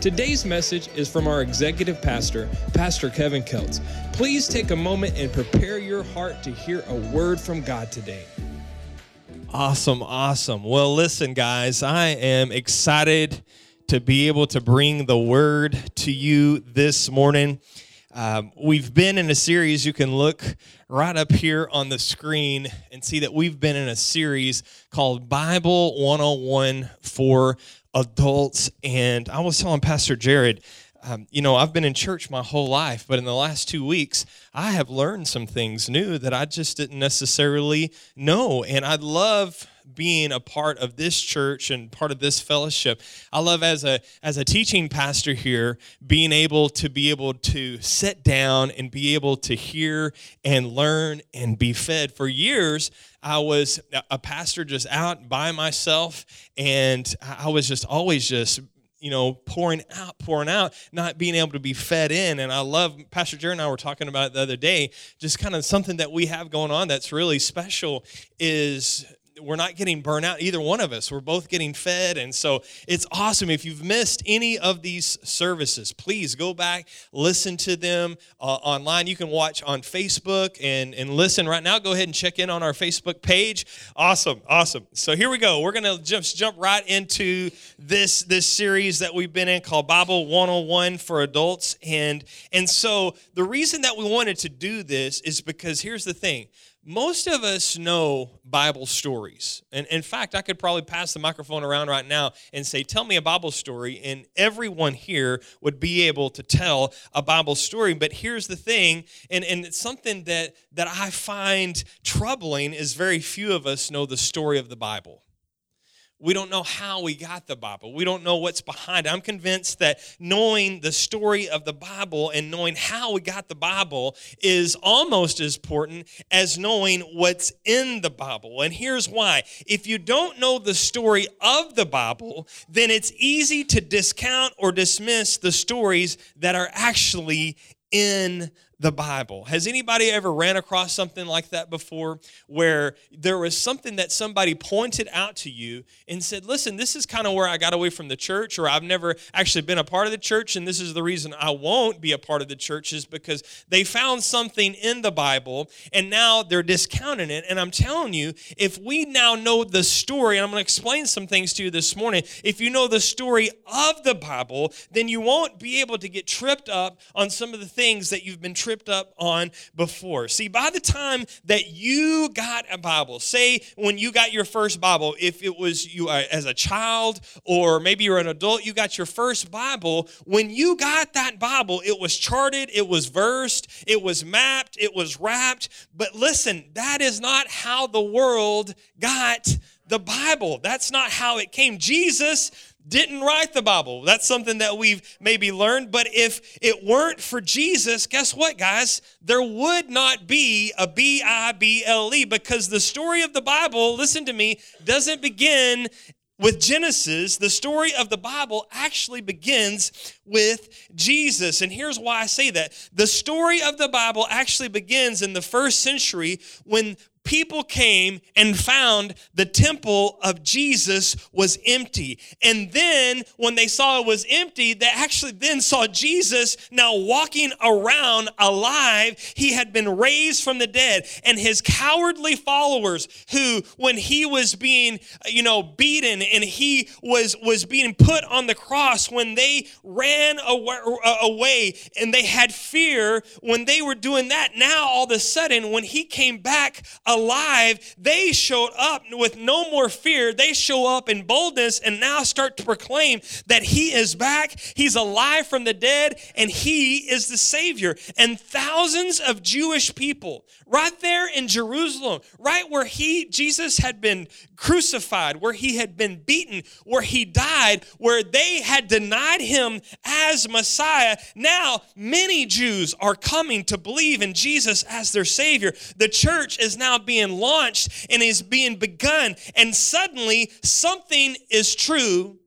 Today's message is from our executive pastor, Pastor Kevin Kelts. Please take a moment and prepare your heart to hear a word from God today. Awesome, awesome. Well, listen, guys, I am excited to be able to bring the word to you this morning. Um, we've been in a series, you can look right up here on the screen and see that we've been in a series called Bible 101 for Adults. And I was telling Pastor Jared, um, you know, I've been in church my whole life, but in the last two weeks, I have learned some things new that I just didn't necessarily know. And I love being a part of this church and part of this fellowship. I love as a as a teaching pastor here being able to be able to sit down and be able to hear and learn and be fed. For years, I was a pastor just out by myself and I was just always just you know, pouring out, pouring out, not being able to be fed in. And I love, Pastor Jared and I were talking about the other day, just kind of something that we have going on that's really special is we're not getting burnt out either one of us we're both getting fed and so it's awesome. If you've missed any of these services please go back listen to them uh, online. You can watch on facebook and, and listen right now. Go ahead and check in on our facebook page. Awesome awesome. So here we go. We're gonna just jump right into this this series that we've been in called bible 101 for adults. And and so the reason that we wanted to do this is because here's the thing most of us know Bible stories. And in fact, I could probably pass the microphone around right now and say, Tell me a Bible story. And everyone here would be able to tell a Bible story. But here's the thing, and, and it's something that, that I find troubling is very few of us know the story of the Bible. We don't know how we got the Bible. We don't know what's behind it. I'm convinced that knowing the story of the Bible and knowing how we got the Bible is almost as important as knowing what's in the Bible. And here's why. If you don't know the story of the Bible, then it's easy to discount or dismiss the stories that are actually in the Bible. Has anybody ever ran across something like that before where there was something that somebody pointed out to you and said, Listen, this is kind of where I got away from the church, or I've never actually been a part of the church, and this is the reason I won't be a part of the church is because they found something in the Bible and now they're discounting it. And I'm telling you, if we now know the story, and I'm going to explain some things to you this morning, if you know the story of the Bible, then you won't be able to get tripped up on some of the things that you've been tripped up on before. See, by the time that you got a Bible, say when you got your first Bible, if it was you uh, as a child or maybe you're an adult, you got your first Bible, when you got that Bible, it was charted, it was versed, it was mapped, it was wrapped. But listen, that is not how the world got the Bible. That's not how it came. Jesus didn't write the Bible. That's something that we've maybe learned. But if it weren't for Jesus, guess what, guys? There would not be a B I B L E because the story of the Bible, listen to me, doesn't begin with Genesis, the story of the Bible actually begins with Jesus. And here's why I say that. The story of the Bible actually begins in the first century when people came and found the temple of Jesus was empty. And then when they saw it was empty, they actually then saw Jesus now walking around alive. He had been raised from the dead. And his cowardly followers who when he was being, you know, beaten and he was was being put on the cross when they ran uh, away and they had fear when they were doing that, now all of a sudden when he came back alive alive, they showed up with no more fear. They show up in boldness and now start to proclaim that He is back, He's alive from the dead, and He is the Savior. And thousands of Jewish people right there in Jerusalem, right where he, Jesus, had been crucified, where he had been beaten, where he died, where they had denied him as Messiah. Now, many Jews are coming to believe in Jesus as their Savior. The church is now being launched and is being begun, and suddenly something is true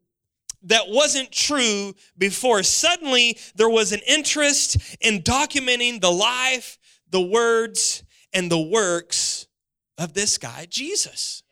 that wasn't true before. Suddenly, there was an interest in documenting the life, the words, and the works of this guy, Jesus.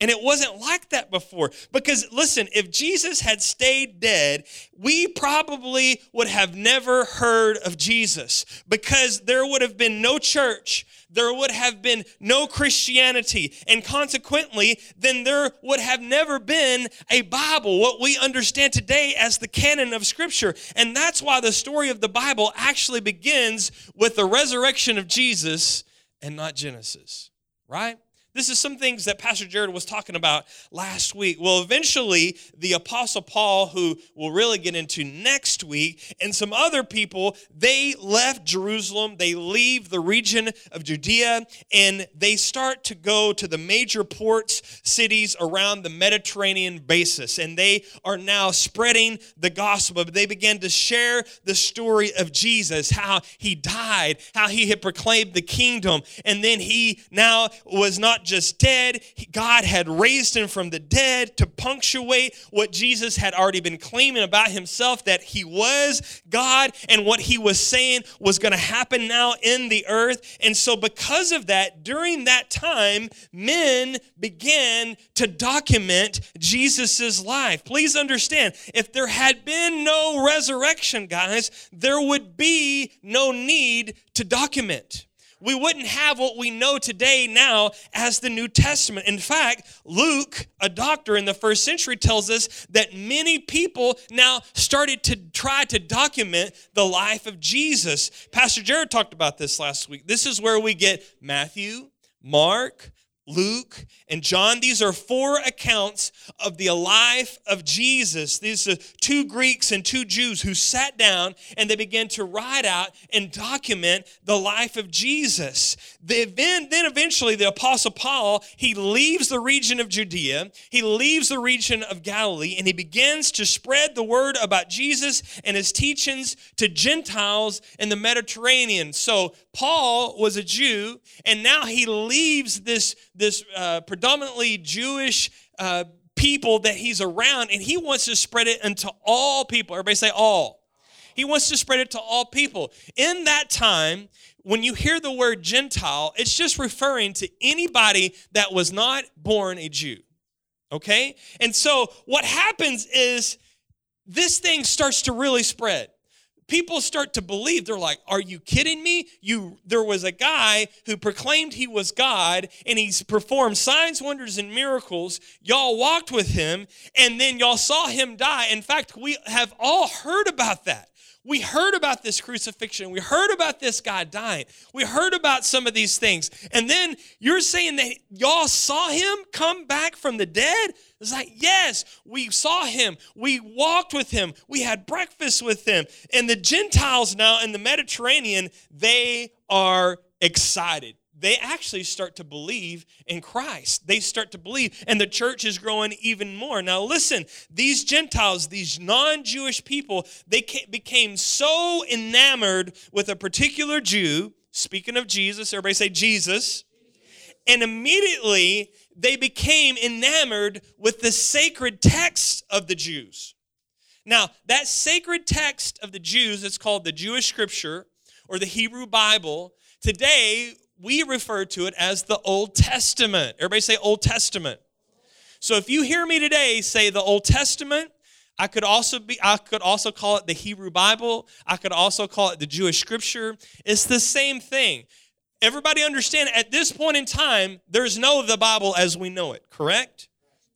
And it wasn't like that before. Because listen, if Jesus had stayed dead, we probably would have never heard of Jesus because there would have been no church, there would have been no Christianity, and consequently, then there would have never been a Bible, what we understand today as the canon of Scripture. And that's why the story of the Bible actually begins with the resurrection of Jesus and not Genesis, right? This is some things that Pastor Jared was talking about last week. Well, eventually, the Apostle Paul, who we'll really get into next week, and some other people, they left Jerusalem. They leave the region of Judea and they start to go to the major ports, cities around the Mediterranean basis. And they are now spreading the gospel. They began to share the story of Jesus, how he died, how he had proclaimed the kingdom, and then he now was not just dead, God had raised him from the dead to punctuate what Jesus had already been claiming about himself that he was God and what he was saying was going to happen now in the earth. And so, because of that, during that time, men began to document Jesus' life. Please understand, if there had been no resurrection, guys, there would be no need to document we wouldn't have what we know today now as the New Testament. In fact, Luke, a doctor in the first century, tells us that many people now started to try to document the life of Jesus. Pastor Jared talked about this last week. This is where we get Matthew, Mark, Luke, and John. These are four accounts of the life of Jesus. These are two Greeks and two Jews who sat down and they began to write out and document the life of Jesus. The event, then eventually the apostle Paul, he leaves the region of Judea, he leaves the region of Galilee, and he begins to spread the word about Jesus and his teachings to Gentiles in the Mediterranean. So Paul was a Jew, and now he leaves this, this uh, predominantly Jewish uh, people that he's around, and he wants to spread it into all people. Everybody say all. He wants to spread it to all people. In that time, when you hear the word Gentile, it's just referring to anybody that was not born a Jew. Okay? And so what happens is this thing starts to really spread people start to believe they're like are you kidding me you there was a guy who proclaimed he was god and he's performed signs wonders and miracles y'all walked with him and then y'all saw him die in fact we have all heard about that we heard about this crucifixion. We heard about this guy dying. We heard about some of these things. And then you're saying that y'all saw him come back from the dead? It's like, yes, we saw him. We walked with him. We had breakfast with him. And the Gentiles now in the Mediterranean, they are excited they actually start to believe in Christ. They start to believe, and the church is growing even more. Now, listen, these Gentiles, these non Jewish people, they became so enamored with a particular Jew. Speaking of Jesus, everybody say Jesus. And immediately they became enamored with the sacred text of the Jews. Now, that sacred text of the Jews, it's called the Jewish Scripture or the Hebrew Bible. Today, we refer to it as the Old Testament. Everybody say Old Testament. So if you hear me today say the Old Testament, I could also be I could also call it the Hebrew Bible. I could also call it the Jewish scripture. It's the same thing. Everybody understand at this point in time there's no the Bible as we know it, correct?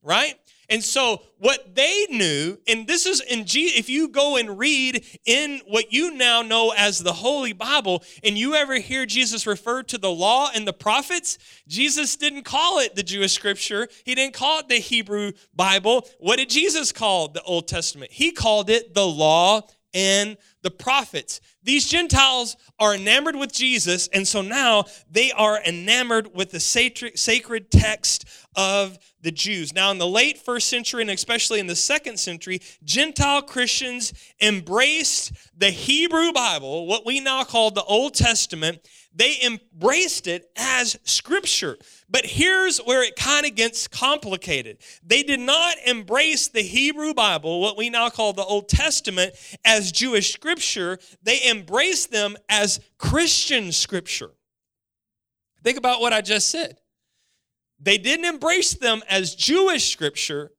Right? And so what they knew, and this is in G, if you go and read in what you now know as the Holy Bible, and you ever hear Jesus refer to the law and the prophets, Jesus didn't call it the Jewish scripture. He didn't call it the Hebrew Bible. What did Jesus call the Old Testament? He called it the law and the prophets. These Gentiles are enamored with Jesus, and so now they are enamored with the sacred text of the Jews. Now, in the late first century, and especially in the second century, Gentile Christians embraced the Hebrew Bible, what we now call the Old Testament. They embraced it as scripture. But here's where it kind of gets complicated. They did not embrace the Hebrew Bible, what we now call the Old Testament, as Jewish scripture. They embraced them as Christian scripture. Think about what I just said. They didn't embrace them as Jewish scripture.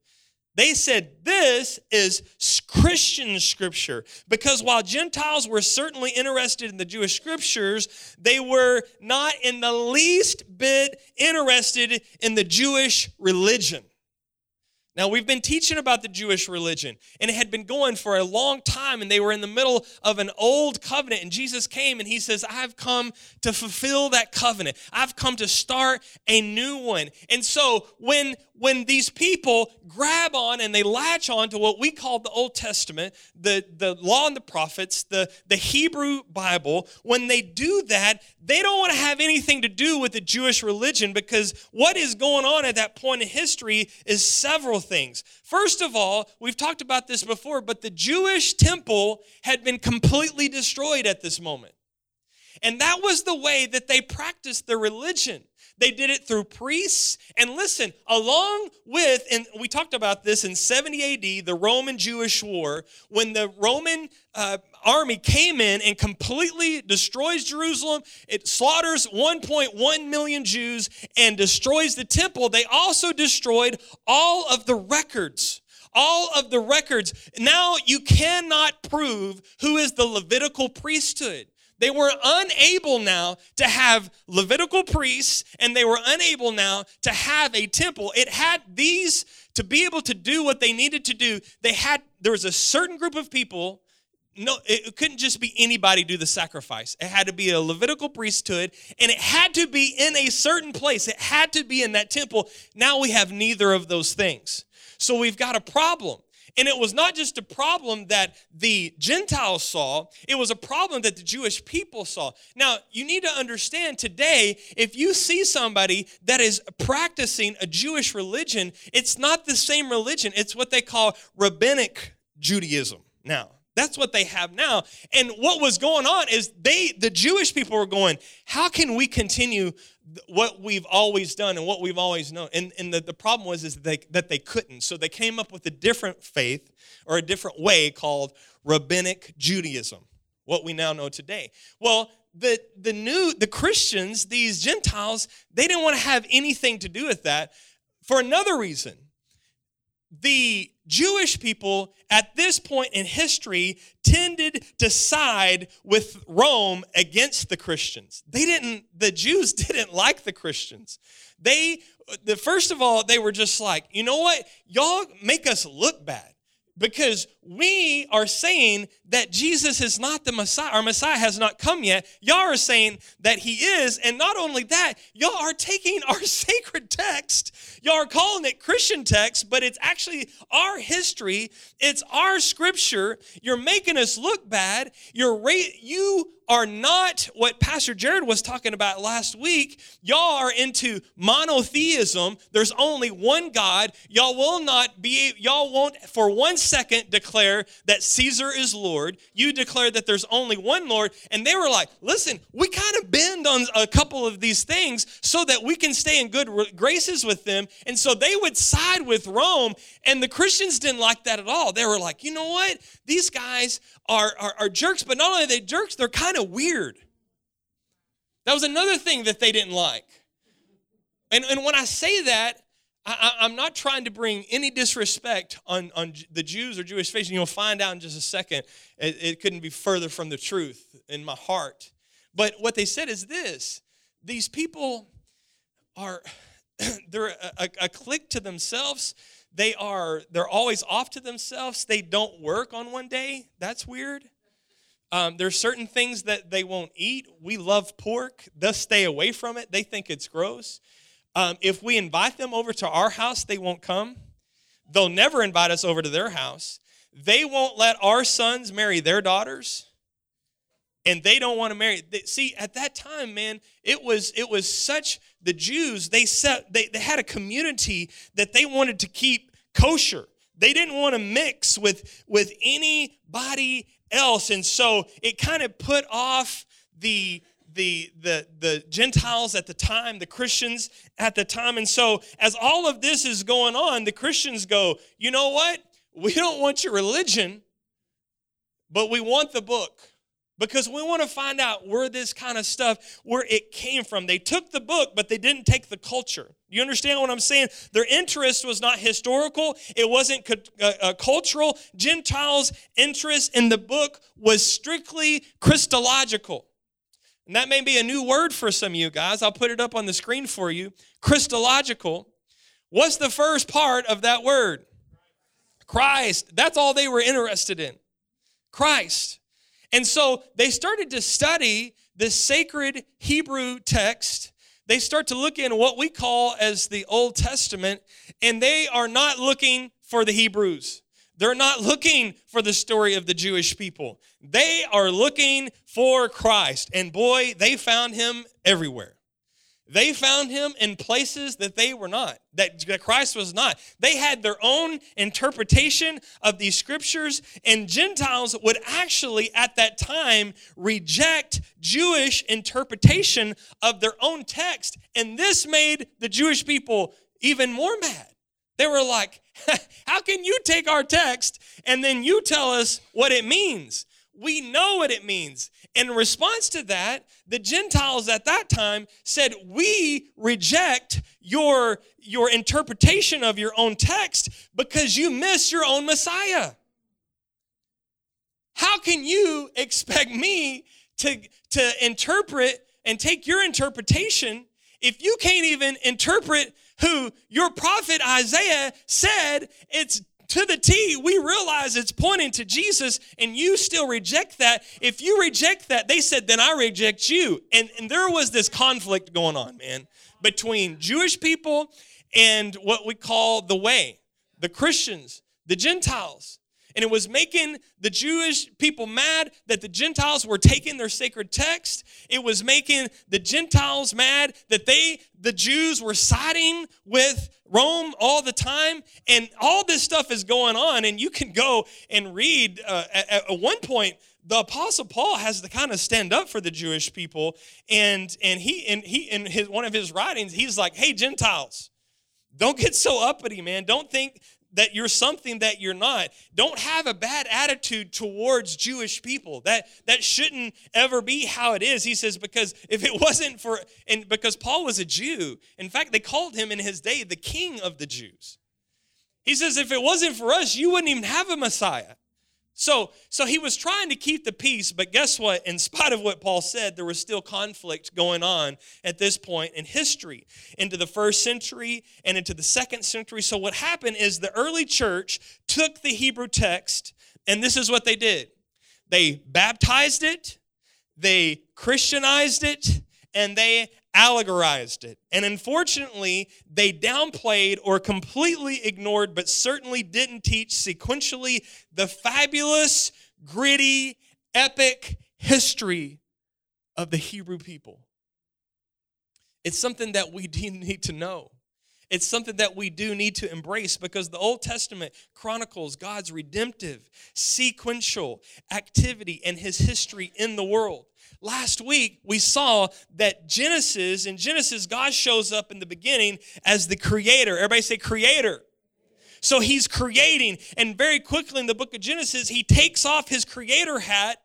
They said this is Christian scripture because while Gentiles were certainly interested in the Jewish scriptures, they were not in the least bit interested in the Jewish religion. Now, we've been teaching about the Jewish religion, and it had been going for a long time, and they were in the middle of an old covenant. And Jesus came and he says, I've come to fulfill that covenant. I've come to start a new one. And so, when when these people grab on and they latch on to what we call the Old Testament, the, the law and the prophets, the, the Hebrew Bible, when they do that, they don't want to have anything to do with the Jewish religion because what is going on at that point in history is several things. First of all, we've talked about this before, but the Jewish temple had been completely destroyed at this moment. And that was the way that they practiced their religion. They did it through priests. And listen, along with, and we talked about this in 70 AD, the Roman Jewish War, when the Roman uh, army came in and completely destroys Jerusalem, it slaughters 1.1 million Jews and destroys the temple, they also destroyed all of the records all of the records. Now you cannot prove who is the Levitical priesthood. They were unable now to have Levitical priests, and they were unable now to have a temple. It had these to be able to do what they needed to do. They had there was a certain group of people. No, it couldn't just be anybody do the sacrifice. It had to be a Levitical priesthood, and it had to be in a certain place. It had to be in that temple. Now we have neither of those things. So we've got a problem. And it was not just a problem that the Gentiles saw, it was a problem that the Jewish people saw. Now, you need to understand today, if you see somebody that is practicing a Jewish religion, it's not the same religion, it's what they call rabbinic Judaism now. That's what they have now. And what was going on is they, the Jewish people were going, how can we continue what we've always done and what we've always known? And, and the, the problem was is that they, that they couldn't. So they came up with a different faith or a different way called rabbinic Judaism, what we now know today. Well, the, the new, the Christians, these Gentiles, they didn't want to have anything to do with that for another reason. The Jewish people at this point in history tended to side with Rome against the Christians. They didn't, the Jews didn't like the Christians. They, the first of all, they were just like, you know what? Y'all make us look bad because we are saying that Jesus is not the Messiah. Our Messiah has not come yet. Y'all are saying that he is. And not only that, y'all are taking our sacred text, y'all are calling it Christian text, but it's actually our history. It's our scripture. You're making us look bad. You're ra- you are not what Pastor Jared was talking about last week. Y'all are into monotheism. There's only one God. Y'all will not be, y'all won't for one second declare that Caesar is Lord. You declare that there's only one Lord. And they were like, listen, we kind of bend on a couple of these things so that we can stay in good graces with them. And so they would side with Rome. And the Christians didn't like that at all. They were like, you know what? These guys are, are, are jerks, but not only are they jerks, they're kind of weird. That was another thing that they didn't like. And, and when I say that, I, am not trying to bring any disrespect on, on the Jews or Jewish faith. and You'll find out in just a second. It, it couldn't be further from the truth in my heart. But what they said is this these people are, they're a, a, a clique to themselves they are they're always off to themselves. They don't work on one day. That's weird. Um, there's certain things that they won't eat. We love pork. They'll stay away from it. They think it's gross. Um, if we invite them over to our house they won't come. They'll never invite us over to their house. They won't let our sons marry their daughters and they don't want to marry. See, at that time, man, it was it was such the Jews. They set they, they had a community that they wanted to keep kosher. They didn't want to mix with with anybody else, and so it kind of put off the the the the Gentiles at the time, the Christians at the time, and so as all of this is going on, the Christians go, you know what? We don't want your religion, but we want the book because we want to find out where this kind of stuff where it came from. They took the book but they didn't take the culture. You understand what i'm saying? Their interest was not historical. It wasn't uh, uh, cultural. Gentiles interest in the book was strictly christological. And that may be a new word for some of you guys. I'll put it up on the screen for you. Christological. What's the first part of that word? Christ. That's all they were interested in. Christ and so they started to study the sacred Hebrew text. They start to look in what we call as the Old Testament, and they are not looking for the Hebrews. They're not looking for the story of the Jewish people. They are looking for Christ. And boy, they found him everywhere. They found him in places that they were not, that, Christ was not. They had their own interpretation of these scriptures, and Gentiles would actually, at that time, reject Jewish interpretation of their own text. And this made the Jewish people even more mad. They were like, How can you take our text and then you tell us what it means? We know what it means. In response to that, the Gentiles at that time said, We reject your, your interpretation of your own text because you miss your own Messiah. How can you expect me to, to interpret and take your interpretation if you can't even interpret who your prophet Isaiah said it's to the T, we realize it's pointing to Jesus, and you still reject that. If you reject that, they said, then I reject you. And, and there was this conflict going on, man, between Jewish people and what we call the way, the Christians, the Gentiles. And it was making the Jewish people mad that the Gentiles were taking their sacred text. It was making the Gentiles mad that they, the Jews, were siding with Rome all the time. And all this stuff is going on. And you can go and read uh, at, at one point, the apostle paul has to kind of stand up for the jewish people and and he and he in his one of his writings he's like hey gentiles don't get so uppity man don't think that you're something that you're not. Don't have a bad attitude towards Jewish people. That that shouldn't ever be how it is. He says because if it wasn't for and because Paul was a Jew, in fact they called him in his day the king of the Jews. He says if it wasn't for us, you wouldn't even have a Messiah. So, so he was trying to keep the peace, but guess what? In spite of what Paul said, there was still conflict going on at this point in history, into the first century and into the second century. So, what happened is the early church took the Hebrew text, and this is what they did they baptized it, they Christianized it, and they allegorized it. And unfortunately, they downplayed or completely ignored, but certainly didn't teach sequentially the fabulous, gritty, epic history of the Hebrew people. It's something that we do need to know. It's something that we do need to embrace because the Old Testament chronicles God's redemptive, sequential activity and his history in the world. Last week, we saw that Genesis, in Genesis, God shows up in the beginning as the creator. Everybody say, creator. So he's creating, and very quickly in the book of Genesis, he takes off his creator hat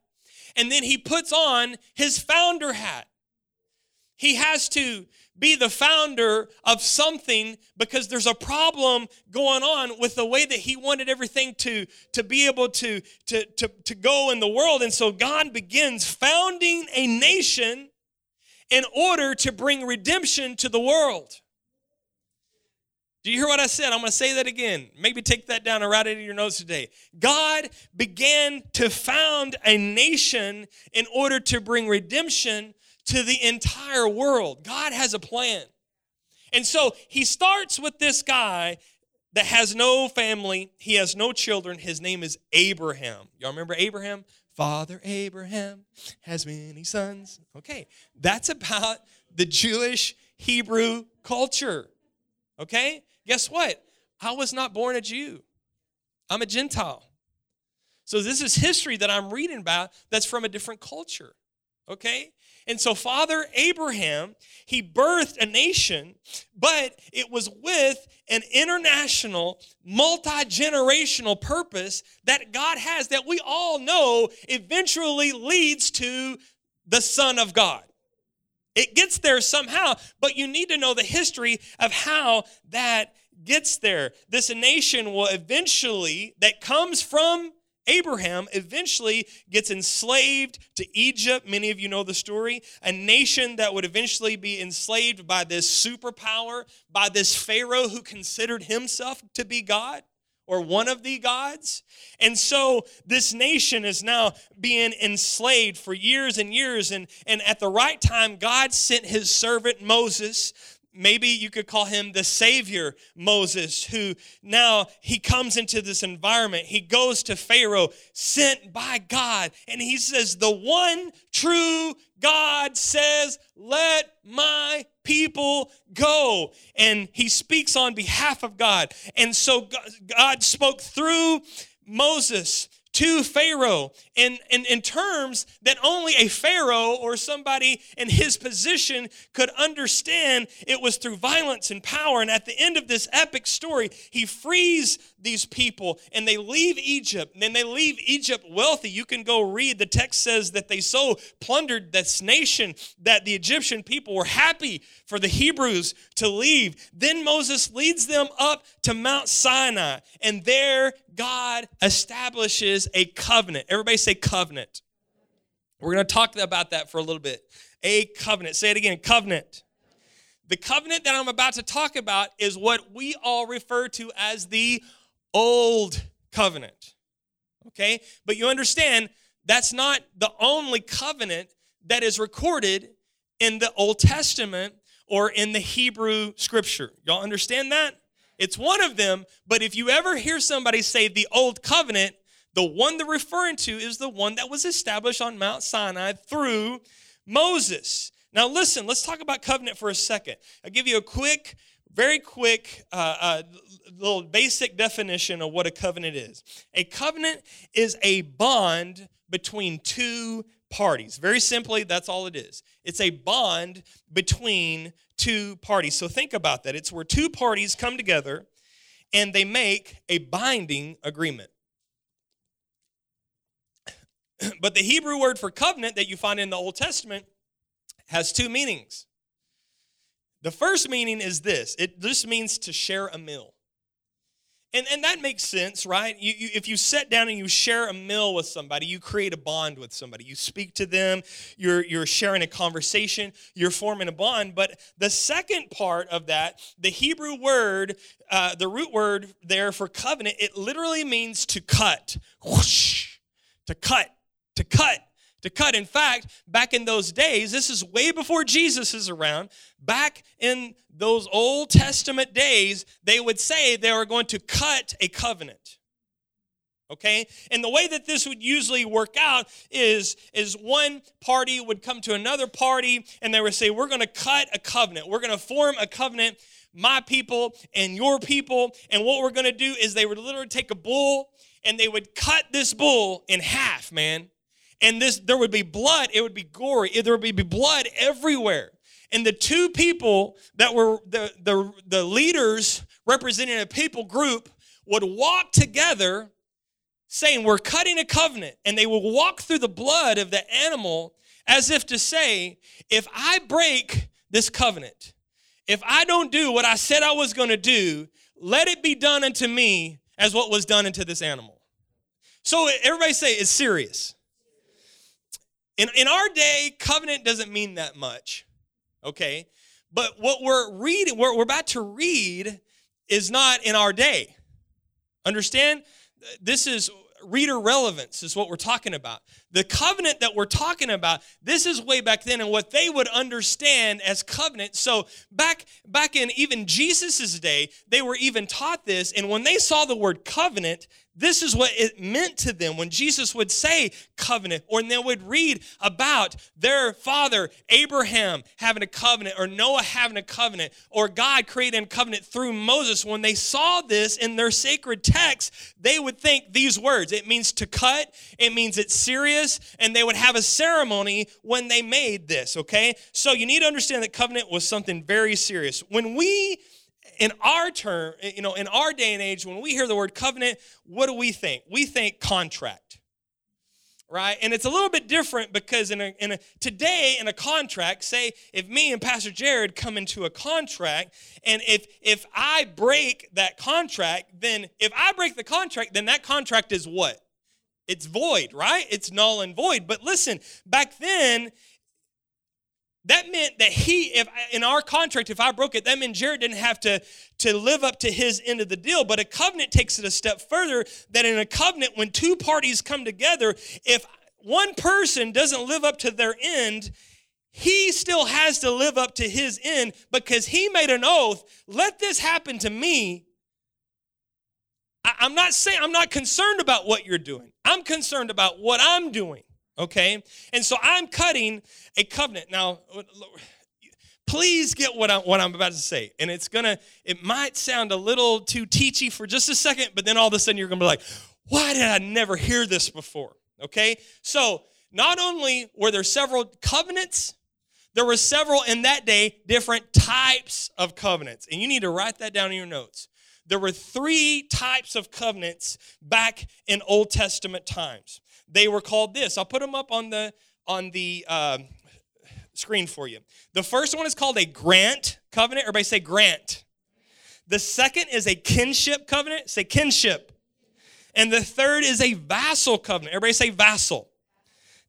and then he puts on his founder hat. He has to be the founder of something because there's a problem going on with the way that he wanted everything to, to be able to, to, to, to go in the world. And so God begins founding a nation in order to bring redemption to the world. Do you hear what I said? I'm going to say that again. Maybe take that down and write it in your notes today. God began to found a nation in order to bring redemption to the entire world. God has a plan. And so he starts with this guy that has no family, he has no children. His name is Abraham. Y'all remember Abraham? Father Abraham has many sons. Okay, that's about the Jewish Hebrew culture. Okay, guess what? I was not born a Jew, I'm a Gentile. So this is history that I'm reading about that's from a different culture. Okay? And so, Father Abraham, he birthed a nation, but it was with an international, multi generational purpose that God has that we all know eventually leads to the Son of God. It gets there somehow, but you need to know the history of how that gets there. This nation will eventually, that comes from Abraham eventually gets enslaved to Egypt. Many of you know the story. A nation that would eventually be enslaved by this superpower, by this Pharaoh who considered himself to be God or one of the gods. And so this nation is now being enslaved for years and years. And, and at the right time, God sent his servant Moses maybe you could call him the savior moses who now he comes into this environment. He goes to pharaoh sent by god and he says the one true god says let my people go. And he speaks on behalf of god. And so god spoke through moses to Pharaoh in, in, in terms that only a Pharaoh or somebody in his position could understand. It was through violence and power. And at the end of this epic story, he frees these people and they leave Egypt. And then they leave Egypt wealthy. You can go read. The text says that they so plundered this nation that the Egyptian people were happy for the Hebrews to leave. Then Moses leads them up to Mount Sinai. And there God establishes a covenant. Everybody say covenant. We're going to talk about that for a little bit. A covenant. Say it again covenant. The covenant that I'm about to talk about is what we all refer to as the old covenant. Okay? But you understand that's not the only covenant that is recorded in the Old Testament or in the Hebrew scripture. Y'all understand that? It's one of them, but if you ever hear somebody say the Old Covenant, the one they're referring to is the one that was established on Mount Sinai through Moses. Now, listen, let's talk about covenant for a second. I'll give you a quick very quick uh, uh, little basic definition of what a covenant is. A covenant is a bond between two parties. Very simply that's all it is. It's a bond between two parties. So think about that. It's where two parties come together and they make a binding agreement. But the hebrew word for covenant that you find in the old testament has two meanings the first meaning is this it just means to share a meal. And, and that makes sense, right? You, you, if you sit down and you share a meal with somebody, you create a bond with somebody. You speak to them, you're, you're sharing a conversation, you're forming a bond. But the second part of that, the Hebrew word, uh, the root word there for covenant, it literally means to cut. Whoosh, to cut, to cut to cut. In fact, back in those days, this is way before Jesus is around, back in those Old Testament days, they would say they were going to cut a covenant. Okay? And the way that this would usually work out is, is one party would come to another party and they would say, We're going to cut a covenant. We're going to form a covenant, my people and your people. And what we're going to do is they would literally take a bull and they would cut this bull in half, man and this there would be blood it would be gory there would be blood everywhere. And the two people that were the, the, the leaders representing a people group would walk together saying we're cutting a covenant. And they would walk through the blood of the animal as if to say if i break this covenant if i don't do what i said i was going to do let it be done unto me as what was done unto this animal. So everybody say it's serious in, in our day, covenant doesn't mean that much, okay? But what we're reading, what we're about to read, is not in our day. Understand? This is reader relevance is what we're talking about. The covenant that we're talking about, this is way back then and what they would understand as covenant. So back back in even Jesus's day, they were even taught this and when they saw the word covenant, this is what it meant to them when Jesus would say covenant, or they would read about their father Abraham having a covenant, or Noah having a covenant, or God creating a covenant through Moses. When they saw this in their sacred text, they would think these words. It means to cut, it means it's serious, and they would have a ceremony when they made this, okay? So you need to understand that covenant was something very serious. When we in our term, eh, you know, in our day and age, when we hear the word covenant, what do we think? We think contract, right? And it's a little bit different because in a, in a today in a contract, say if me and Pastor Jared come into a contract, and if if I break that contract, then if I break the contract, then that contract is what? It's void, right? It's null and void. But listen, back then, that meant that he, if in our contract, if I broke it, that meant Jared didn't have to, to live up to his end of the deal. But a covenant takes it a step further that in a covenant, when two parties come together, if one person doesn't live up to their end, he still has to live up to his end because he made an oath let this happen to me. I, I'm not saying, I'm not concerned about what you're doing, I'm concerned about what I'm doing okay? And so I'm cutting a covenant. Now, please get what I'm, what I'm about to say. And it's gonna, it might sound a little too teachy for just a second, but then all of a sudden you're gonna be like, why did I never hear this before? Okay? So, not only were there several covenants, there were several in that day different types of covenants. And you need to write that down in your notes. There were three types of covenants back in Old Testament times they were called this. I'll put them up on the on the uh, screen for you. The first one is called a grant covenant. Everybody say grant. The second is a kinship covenant. Say kinship. And the third is a vassal covenant. Everybody say vassal.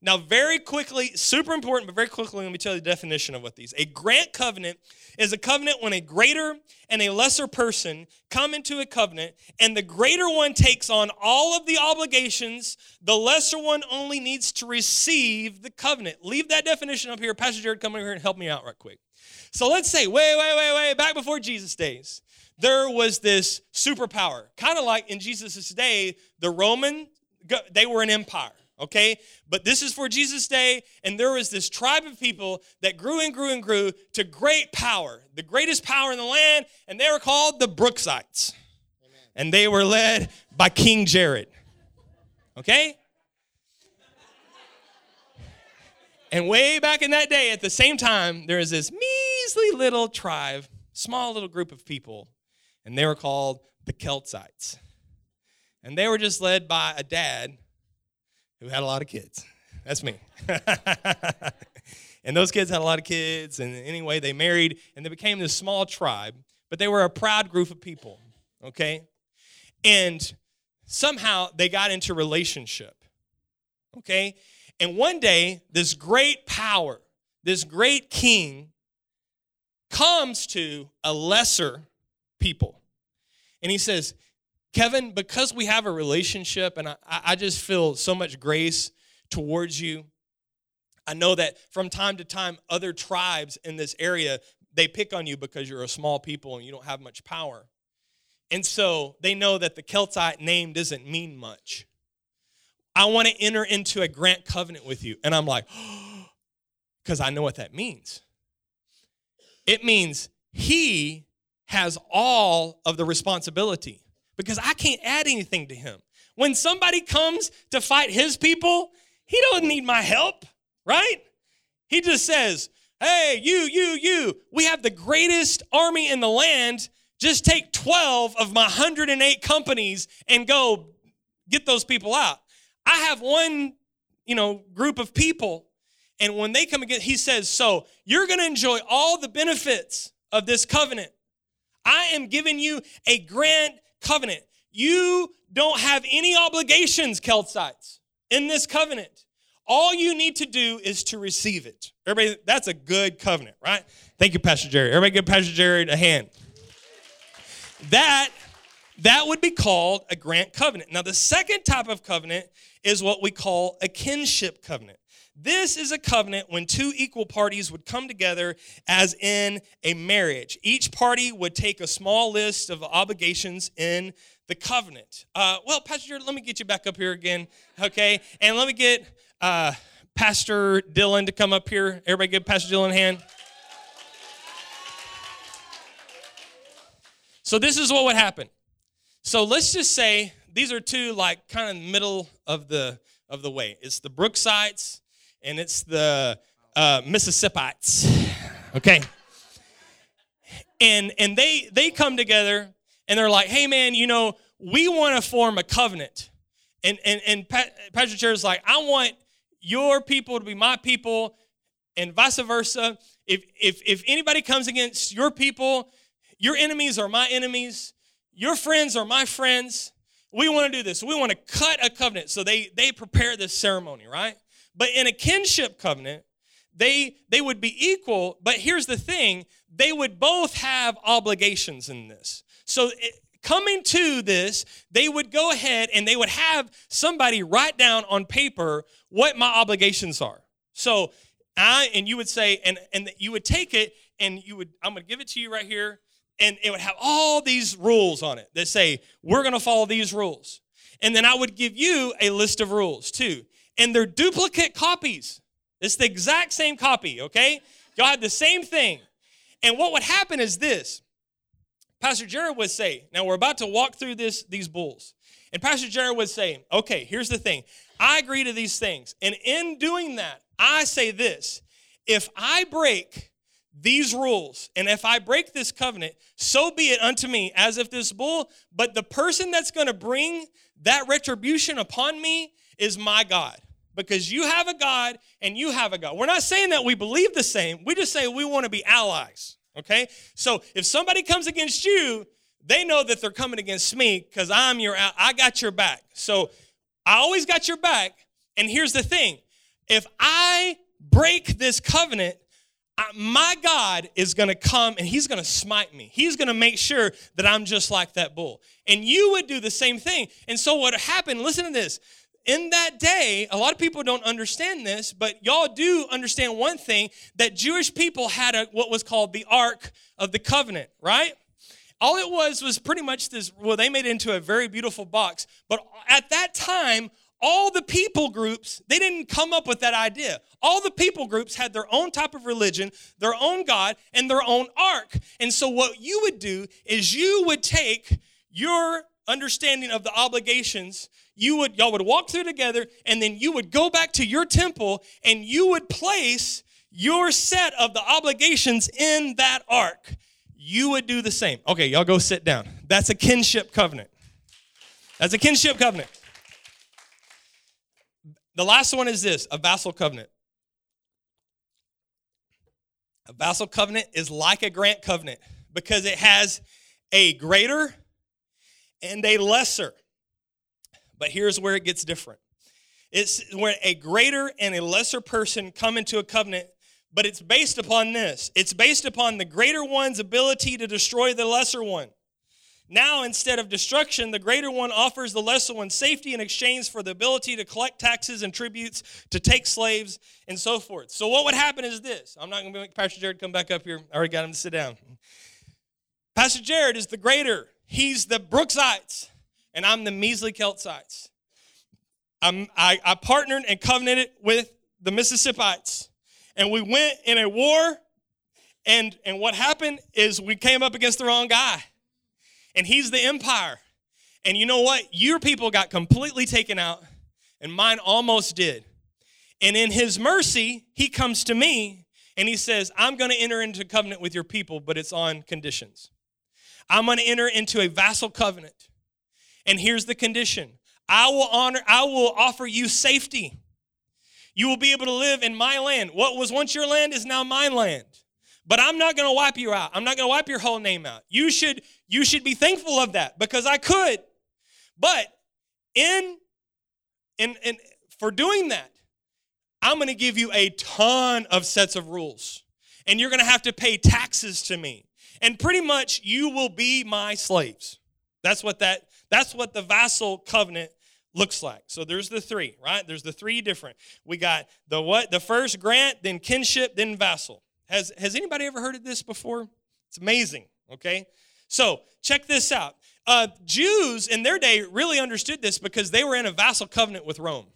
Now, very quickly, super important, but very quickly, let me tell you the definition of what these. A grant covenant is a covenant when a greater and a lesser person come into a covenant, and the greater one takes on all of the obligations, the lesser one only needs to receive the covenant. Leave that definition up here. Pastor Jared, come over here and help me out right quick. So let's say, wait, wait, wait, wait, back before Jesus' days, there was this superpower, kind of like in Jesus' day, the Roman, they were an empire okay? But this is for Jesus' day, and there was this tribe of people that grew and grew and grew to great power, the greatest power in the land, and they were called the Brooksites. Amen. And they were led by King Jared, okay? And way back in that day, at the same time, there was this measly little tribe, small little group of people, and they were called the Keltites. And they were just led by a dad who had a lot of kids. That's me. and those kids had a lot of kids. And anyway, they married and they became this small tribe, but they were a proud group of people, okay? And somehow they got into relationship, okay? And one day, this great power, this great king, comes to a lesser people. And he says, Kevin, because we have a relationship and I, I just feel so much grace towards you, I know that from time to time, other tribes in this area, they pick on you because you're a small people and you don't have much power. And so they know that the Keltite name doesn't mean much. I want to enter into a grant covenant with you. And I'm like, because I know what that means. It means he has all of the responsibility because I can't add anything to him. When somebody comes to fight his people, he doesn't need my help, right? He just says, Hey, you, you, you, we have the greatest army in the land. Just take 12 of my 108 companies and go get those people out. I have one, you know, group of people, and when they come again, he says, So you're going to enjoy all the benefits of this covenant. I am giving you a grant covenant. You don't have any obligations, Keltites, in this covenant. All you need to do is to receive it. Everybody, that's a good covenant, right? Thank you, Pastor Jerry. Everybody give Pastor Jerry a hand. That that would be called a grant covenant. Now, the second type of covenant is what we call a kinship covenant. This is a covenant when two equal parties would come together as in a marriage. Each party would take a small list of obligations in the covenant. Uh, well, Pastor, let me get you back up here again, okay? And let me get uh, Pastor Dylan to come up here. Everybody give Pastor Dylan a hand. So this is what would happen. So let's just say these are two like kind of middle of the of the way. It's the Brooksites and it's the uh, Mississippites. Okay. And and they they come together and they're like, hey man, you know, we want to form a covenant. And and and Pastor Chair is like, I want your people to be my people, and vice versa. If if if anybody comes against your people, your enemies are my enemies, your friends are my friends. We want to do this. We want to cut a covenant. So they they prepare this ceremony, right? But in a kinship covenant, they they would be equal, but here's the thing, they would both have obligations in this. So it, coming to this, they would go ahead and they would have somebody write down on paper what my obligations are. So I and you would say and and you would take it and you would I'm to give it to you right here and it would have all these rules on it that say we're to follow these rules. And then I would give you a list of rules too and they're duplicate copies. It's the exact same copy, okay? Y'all had the same thing. And what would happen is this. Pastor Jared would say, now we're about to walk through this, these bulls. And Pastor Jared would say, okay, here's the thing. I agree to these things. And in doing that, I say this if I break these rules and if I break this covenant, so be it unto me as if this bull, but the person that's going to bring that retribution upon me is my God because you have a God and you have a God. We're not saying that we believe the same, we just say we want to be allies, okay? So if somebody comes against you, they know that they're coming against me because I'm your, I got your back. So I always got your back. And here's the thing if I break this covenant, my God is going to come and he's going to smite me. He's going to make sure that I'm just like that bull. And you would do the same thing. And so what happened, listen to this in that day, a lot of people don't understand this, but y'all do understand one thing that Jewish people had a, what was called the Ark of the Covenant, right? All it was was pretty much this, well, they made it into a very beautiful box. But at that time, all the people groups, they didn't come up with that idea. All the people groups had their own type of religion, their own God, and their own ark. And so, what you would do is you would take your understanding of the obligations you would y'all would walk through together and then you would go back to your temple and you would place your set of the obligations in that ark. You would do the same. Okay y'all go sit down. That's a kinship covenant. That's a kinship covenant. The last one is this a vassal covenant. A vassal covenant is like a grant covenant because it has a greater and a lesser but here's where it gets different it's where a greater and a lesser person come into a covenant, but it's based upon this it's based upon the greater one's ability to destroy the lesser one. Now, instead of destruction, the greater one offers the lesser one safety in exchange for the ability to collect taxes and tributes, to take slaves, and so forth. So, what would happen is this I'm not going to make Pastor Jared come back up here. I already got him to sit down. Pastor Jared is the greater, he's the Brooksites and I'm the measly Keltites. I'm, I, I partnered and covenanted with the Mississippites, and we went in a war. And, and what happened is we came up against the wrong guy, and he's the empire. And you know what? Your people got completely taken out, and mine almost did. And in his mercy, he comes to me and he says, I'm going to enter into covenant with your people, but it's on conditions. I'm going to enter into a vassal covenant. And here's the condition I will honor, I will offer you safety. You will be able to live in my land. What was once your land is now my land. But I'm not going to wipe you out. I'm not going to wipe your whole name out. You should you should be thankful of that because I could. But in in, in for doing that, I'm going to give you a ton of sets of rules. And you're going to have to pay taxes to me. And pretty much you will be my slaves. That's what that that's what the vassal covenant looks like. So there's the three, right? There's the three different. We got the what? The first grant, then kinship, then vassal. Has has anybody ever heard of this before? It's amazing, okay? So, check this out. Uh, Jews in their day really understood this because they were in a vassal covenant with Rome.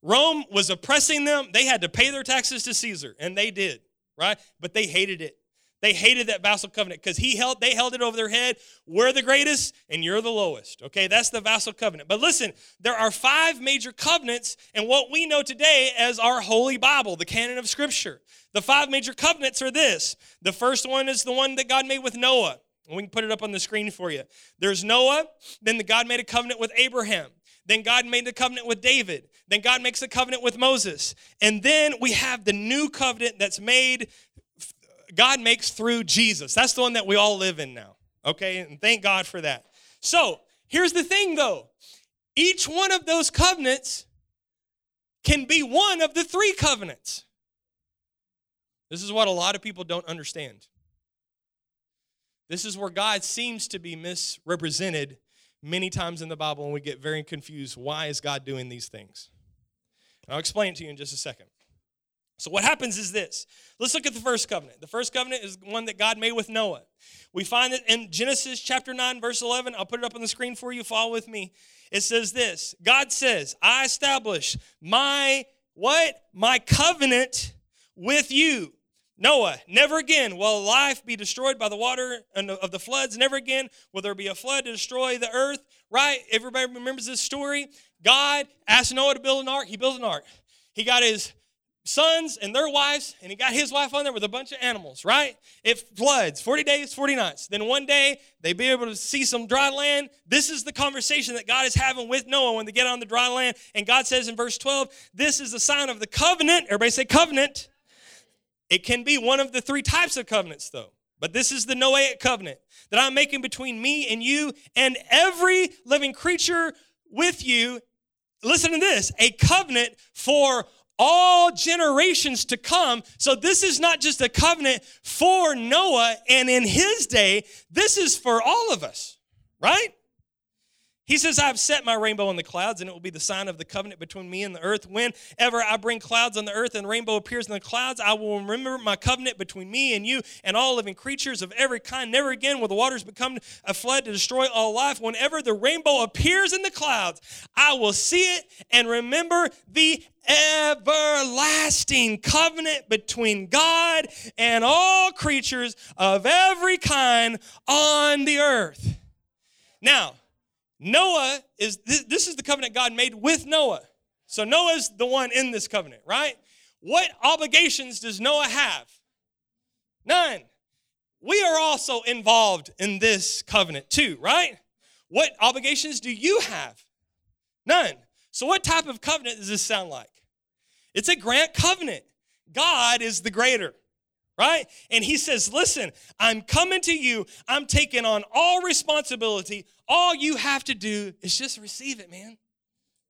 Rome was oppressing them. They had to pay their taxes to Caesar, and they did, right? But they hated it. They hated that vassal covenant because he held they held it over their head. We're the greatest and you're the lowest. Okay, that's the vassal covenant. But listen, there are five major covenants in what we know today as our holy Bible, the canon of Scripture. The five major covenants are this. The first one is the one that God made with Noah. We can put it up on the screen for you. There's Noah, then the God made a covenant with Abraham. Then God made the covenant with David. Then God makes a covenant with Moses. And then we have the new covenant that's made God makes through Jesus. That's the one that we all live in now. Okay? And thank God for that. So, here's the thing though. Each one of those covenants can be one of the three covenants. This is what a lot of people don't understand. This is where God seems to be misrepresented many times in the Bible, and we get very confused. Why is God doing these things? I'll explain it to you in just a second. So, what happens is this. Let's look at the first covenant. The first covenant is one that God made with Noah. We find it in Genesis chapter 9, verse 11. I'll put it up on the screen for you. Follow with me. It says this God says, I establish my what? My covenant with you. Noah, never again will life be destroyed by the water of the floods. Never again will there be a flood to destroy the earth. Right? Everybody remembers this story. God asked Noah to build an ark. He built an ark. He got his sons and their wives, and he got his wife on there with a bunch of animals, right? It floods 40 days, 40 nights. Then one day they'd be able to see some dry land. This is the conversation that God is having with Noah when they get on the dry land. And God says in verse 12, This is the sign of the covenant. Everybody say covenant. It can be one of the three types of covenants, though. But this is the Noahic covenant that I'm making between me and you and every living creature with you. Listen to this a covenant for all generations to come. So this is not just a covenant for Noah and in his day, this is for all of us, right? He says, I've set my rainbow in the clouds, and it will be the sign of the covenant between me and the earth. Whenever I bring clouds on the earth and the rainbow appears in the clouds, I will remember my covenant between me and you and all living creatures of every kind. Never again will the waters become a flood to destroy all life. Whenever the rainbow appears in the clouds, I will see it and remember the everlasting covenant between God and all creatures of every kind on the earth. Now, Noah is this, this is the covenant God made with Noah. So Noah's the one in this covenant, right? What obligations does Noah have? None. We are also involved in this covenant too, right? What obligations do you have? None. So, what type of covenant does this sound like? It's a grant covenant. God is the greater right? And he says, Listen, I'm coming to you. I'm taking on all responsibility. All you have to do is just receive it, man.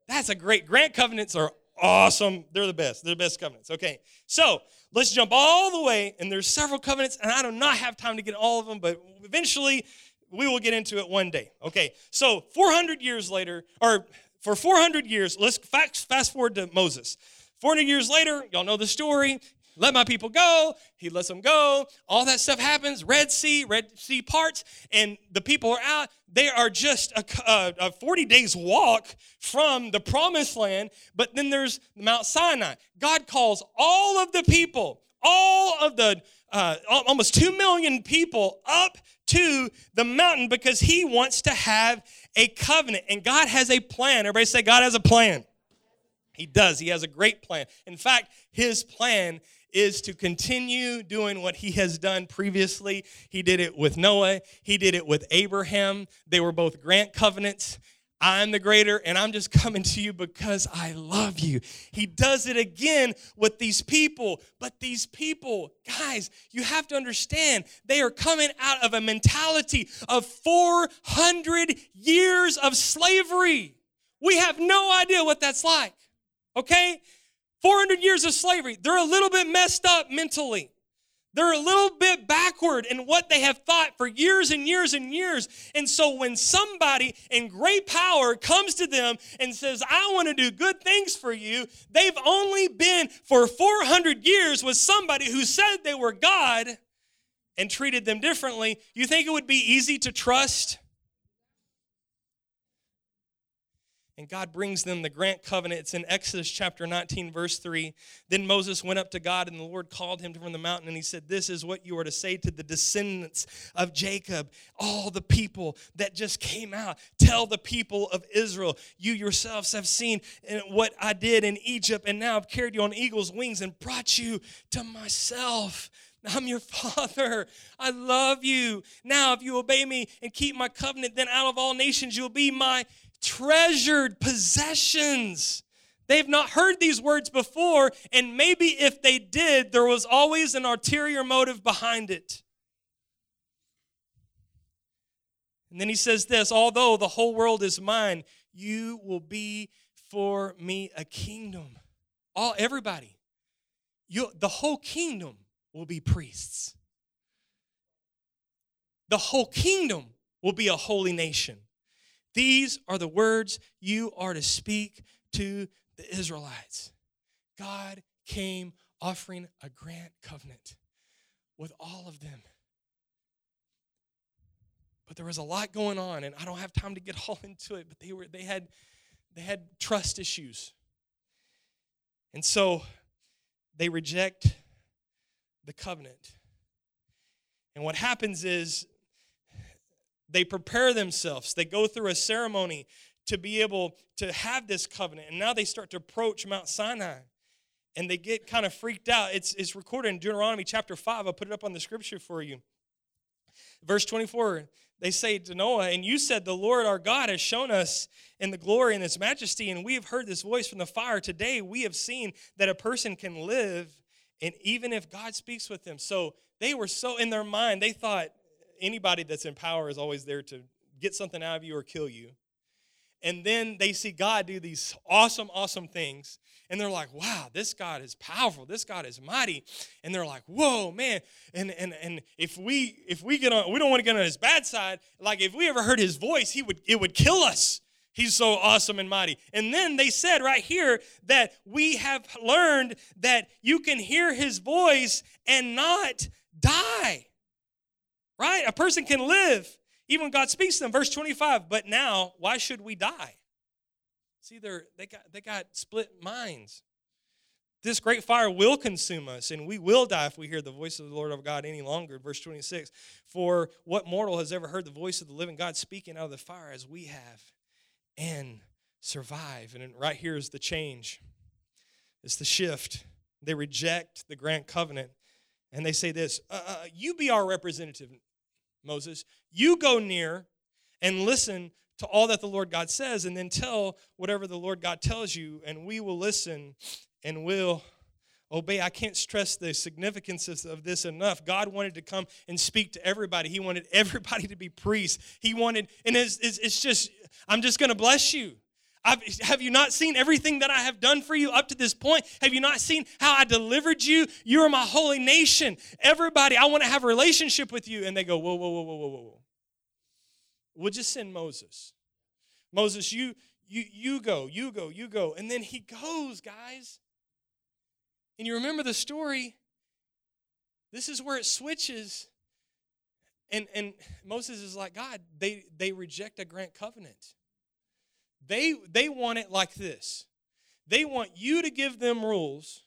That's a great grant covenants are awesome. They're the best. They're the best covenants. Okay. So let's jump all the way. And there's several covenants, and I do not have time to get all of them, but eventually we will get into it one day. Okay. So 400 years later, or for 400 years, let's fast forward to Moses. 400 years later, y'all know the story let my people go. He lets them go. All that stuff happens. Red Sea, Red Sea parts, and the people are out. They are just a, a, a 40 days walk from the promised land, but then there's Mount Sinai. God calls all of the people, all of the uh, almost 2 million people up to the mountain because he wants to have a covenant. And God has a plan. Everybody say, God has a plan. He does. He has a great plan. In fact, his plan is to continue doing what he has done previously. He did it with Noah, he did it with Abraham. They were both grant covenants. I'm the greater, and I'm just coming to you because I love you. He does it again with these people. But these people, guys, you have to understand, they are coming out of a mentality of 400 years of slavery. We have no idea what that's like, okay? 400 years of slavery. They're a little bit messed up mentally. They're a little bit backward in what they have thought for years and years and years. And so when somebody in great power comes to them and says, I want to do good things for you, they've only been for 400 years with somebody who said they were God and treated them differently. You think it would be easy to trust? And God brings them the grant covenant. It's in Exodus chapter 19, verse 3. Then Moses went up to God, and the Lord called him from the mountain, and he said, This is what you are to say to the descendants of Jacob, all the people that just came out. Tell the people of Israel, you yourselves have seen eh, what I did in Egypt, and now I've carried you on eagle's wings and brought you to myself. I'm your father. I love you. Now, if you obey me and keep my covenant, then out of all nations you'll be my treasured possessions. They've not heard these words before, and maybe if they did, there was always an ulterior motive behind it. And then he says this although the whole world is mine, you will be for me a kingdom. All everybody. You the whole kingdom will be priests. The whole kingdom will be a holy nation. These are the words you are to speak to the Israelites. God came offering a grant covenant with all of them. But there was a lot going on, and I don't have time to get all into it, but they were they had they had trust issues. And so they reject the covenant. And what happens is they prepare themselves, they go through a ceremony to be able to have this covenant. And now they start to approach Mount Sinai and they get kind of freaked out. It's, it's recorded in Deuteronomy chapter 5. I'll put it up on the scripture for you. Verse 24, they say to Noah, And you said, The Lord our God has shown us in the glory and his majesty, and we have heard this voice from the fire. Today we have seen that a person can live, and even if God speaks with them. So they were so in their mind, they thought, anybody that's in power is always there to get something out of you or kill you. And then they see God do these awesome, awesome things. And they're like, wow, this God is powerful. This God is mighty. And they're like, whoa, man. And and and if we if we get on, we don't want to get on his bad side. Like if we ever heard his voice, he would it would kill us. He's so awesome and mighty. And then they said right here that we have learned that you can hear his voice and not die. Right? A person can live even when God speaks to them. Verse 25, but now, why should we die? See, they're, they, got, they got split minds. This great fire will consume us, and we will die if we hear the voice of the Lord of God any longer. Verse 26 For what mortal has ever heard the voice of the living God speaking out of the fire as we have and survive? And right here is the change it's the shift. They reject the grant covenant and they say this uh, uh, You be our representative, Moses. You go near and listen to all that the Lord God says, and then tell whatever the Lord God tells you, and we will listen and will obey. I can't stress the significance of this enough. God wanted to come and speak to everybody. He wanted everybody to be priests. He wanted, and it's, it's, it's just, I'm just going to bless you. I've, have you not seen everything that I have done for you up to this point? Have you not seen how I delivered you? You are my holy nation. Everybody, I want to have a relationship with you. And they go, whoa, whoa, whoa, whoa, whoa, whoa. We'll just send Moses. Moses, you, you, you go, you go, you go. And then he goes, guys. And you remember the story. This is where it switches. And, and Moses is like, God, they, they reject a grant covenant. They, they want it like this they want you to give them rules.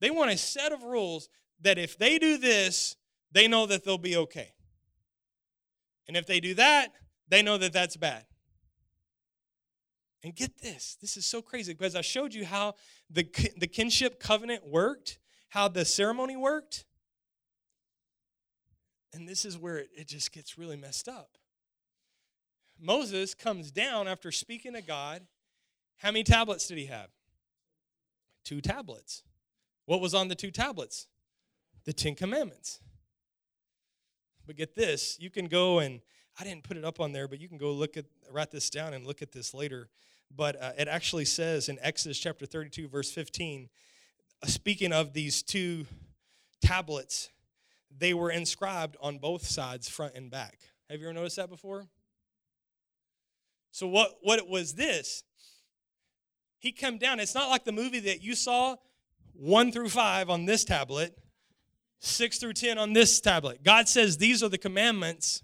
They want a set of rules that if they do this, they know that they'll be okay. And if they do that, they know that that's bad. And get this, this is so crazy because I showed you how the, the kinship covenant worked, how the ceremony worked. And this is where it, it just gets really messed up. Moses comes down after speaking to God. How many tablets did he have? Two tablets. What was on the two tablets? The Ten Commandments. But get this, you can go and I didn't put it up on there, but you can go look at write this down and look at this later. But uh, it actually says in Exodus chapter 32, verse 15, speaking of these two tablets, they were inscribed on both sides, front and back. Have you ever noticed that before? So what what was this? He come down. It's not like the movie that you saw, one through five on this tablet, six through ten on this tablet. God says these are the commandments.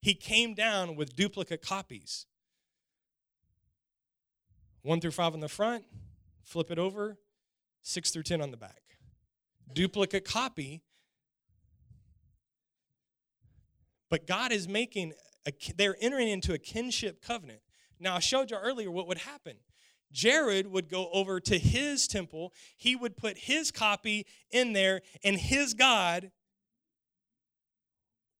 He came down with duplicate copies. One through five on the front, flip it over, six through ten on the back. Duplicate copy. But God is making, a, they're entering into a kinship covenant. Now, I showed you earlier what would happen. Jared would go over to his temple, he would put his copy in there, and his God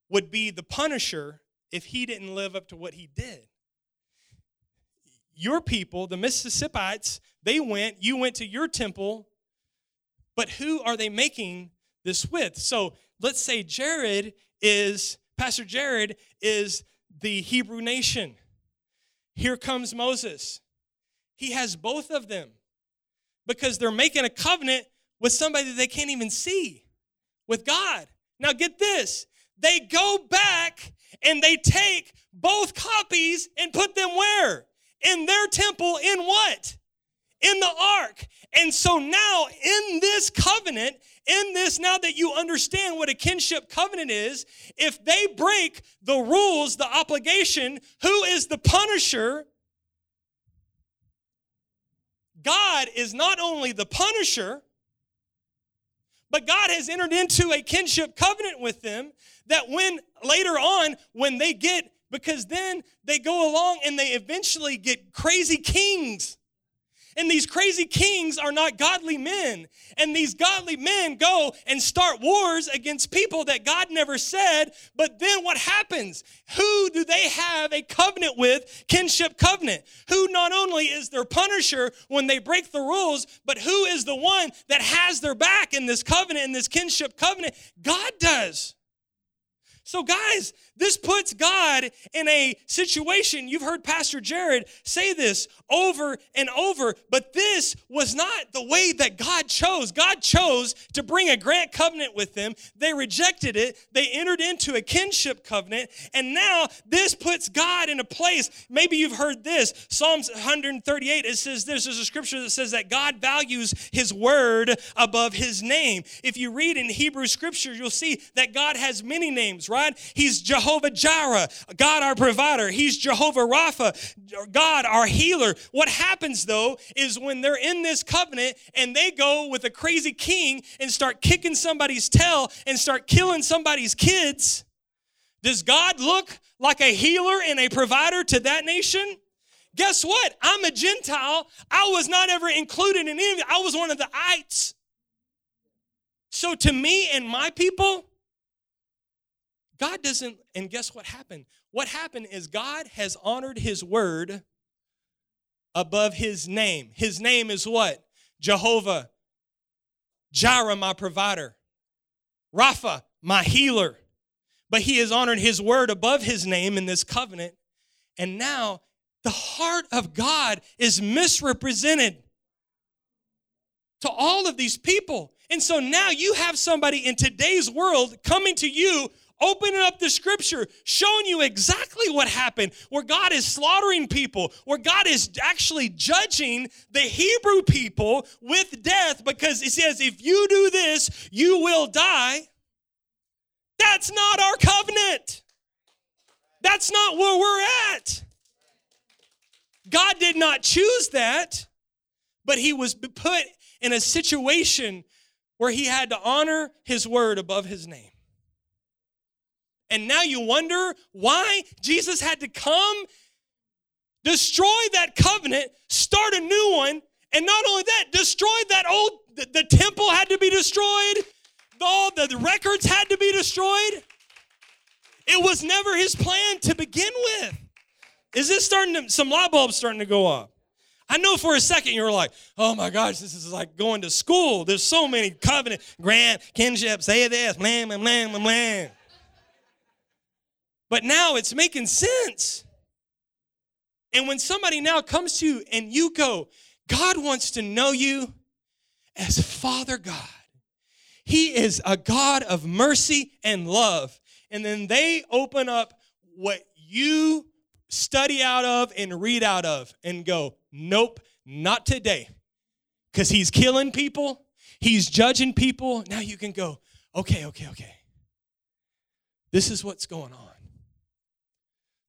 would be the punisher if he didn't live up to what he did. Your people, the Mississippites, they went, you went to your temple, but who are they making this with? So let's say Jared is, Pastor Jared is the Hebrew nation. Here comes Moses. He has both of them because they're making a covenant with somebody that they can't even see, with God. Now, get this they go back and they take both copies and put them where? In their temple, in what? in the ark. And so now, in this covenant, in this, now that you understand what a kinship covenant is, if they break the rules, the obligation, who is the punisher? God is not only the punisher, but God has entered into a kinship covenant with them that when later on, when they get, because then they go along and they eventually get crazy kings and these crazy kings are not godly men. And these godly men go and start wars against people that God never said. But then what happens? Who do they have a covenant with? Kinship covenant. Who not only is their punisher when they break the rules, but who is the one that has their back in this covenant, in this kinship covenant? God does. So, guys, this puts God in a situation. You've heard Pastor Jared say this over and over, but this was not the way that God chose. God chose to bring a grant covenant with them. They rejected it, they entered into a kinship covenant, and now this puts God in a place. Maybe you've heard this Psalms 138, it says this there's a scripture that says that God values his word above his name. If you read in Hebrew scripture, you'll see that God has many names, right? He's Jehovah Jireh, God our provider. He's Jehovah Rapha, God our healer. What happens though is when they're in this covenant and they go with a crazy king and start kicking somebody's tail and start killing somebody's kids, does God look like a healer and a provider to that nation? Guess what? I'm a Gentile. I was not ever included in any of it. I was one of the ites. So to me and my people, God doesn't, and guess what happened? What happened is God has honored his word above his name. His name is what? Jehovah, Jireh, my provider, Rapha, my healer. But he has honored his word above his name in this covenant. And now the heart of God is misrepresented to all of these people. And so now you have somebody in today's world coming to you opening up the scripture, showing you exactly what happened, where God is slaughtering people, where God is actually judging the Hebrew people with death because it says, if you do this, you will die. That's not our covenant. That's not where we're at. God did not choose that, but he was put in a situation where he had to honor his word above his name. And now you wonder why Jesus had to come, destroy that covenant, start a new one, and not only that, destroy that old, the, the temple had to be destroyed, all the, the records had to be destroyed. It was never his plan to begin with. Is this starting to, some light bulbs starting to go off? I know for a second you were like, oh my gosh, this is like going to school. There's so many covenant, grant, kinship, say this, blam, blam, blam, blam. But now it's making sense. And when somebody now comes to you and you go, God wants to know you as Father God. He is a God of mercy and love. And then they open up what you study out of and read out of and go, nope, not today. Because he's killing people, he's judging people. Now you can go, okay, okay, okay. This is what's going on.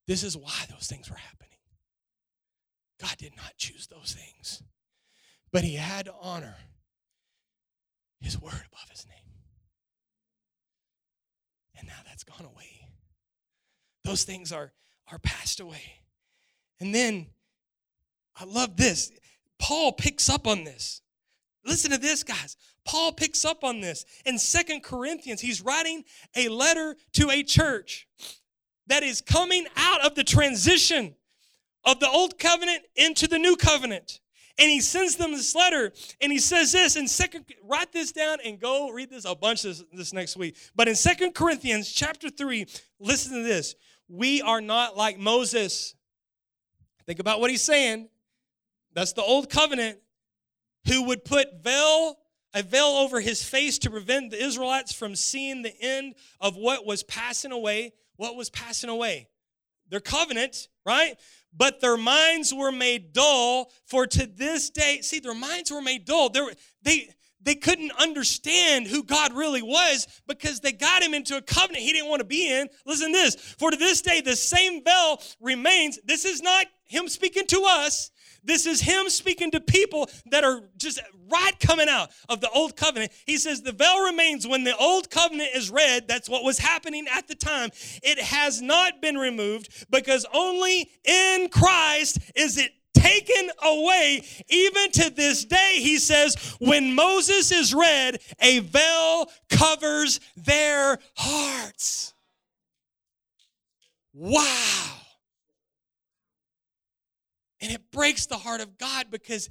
This is why those things were happening. God did not choose those things, but he had to honor his word above his name. And now that's gone away. Those things are, are passed away. And then, I love this. Paul picks up on this. Listen to this, guys. Paul picks up on this. In Second Corinthians, he's writing a letter to a church that is coming out of the transition of the old covenant into the new covenant. And he sends them this letter and he says this in second write this down and go read this a bunch this, this next week. But in Second Corinthians chapter 3, listen to this. We are not like Moses. Think about what he's saying. That's the old covenant who would put veil a veil over his face to prevent the Israelites from seeing the end of what was passing away. What was passing away? Their covenant, right? But their minds were made dull, for to this day, see, their minds were made dull. They, they, they couldn't understand who God really was because they got him into a covenant he didn't want to be in. Listen to this. For to this day, the same veil remains. This is not him speaking to us. This is him speaking to people that are just right coming out of the old covenant. He says, The veil remains when the old covenant is read. That's what was happening at the time. It has not been removed because only in Christ is it taken away. Even to this day, he says, when Moses is read, a veil covers their hearts. Wow. And it breaks the heart of God because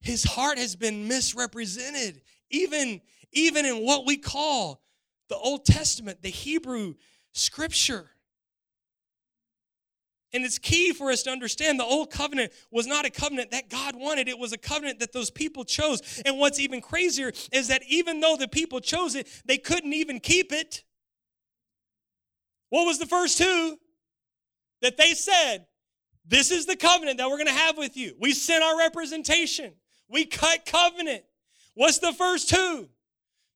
his heart has been misrepresented, even, even in what we call the Old Testament, the Hebrew scripture. And it's key for us to understand the old covenant was not a covenant that God wanted. It was a covenant that those people chose. And what's even crazier is that even though the people chose it, they couldn't even keep it. What was the first two? That they said, this is the covenant that we're going to have with you. We sent our representation. We cut covenant. What's the first two?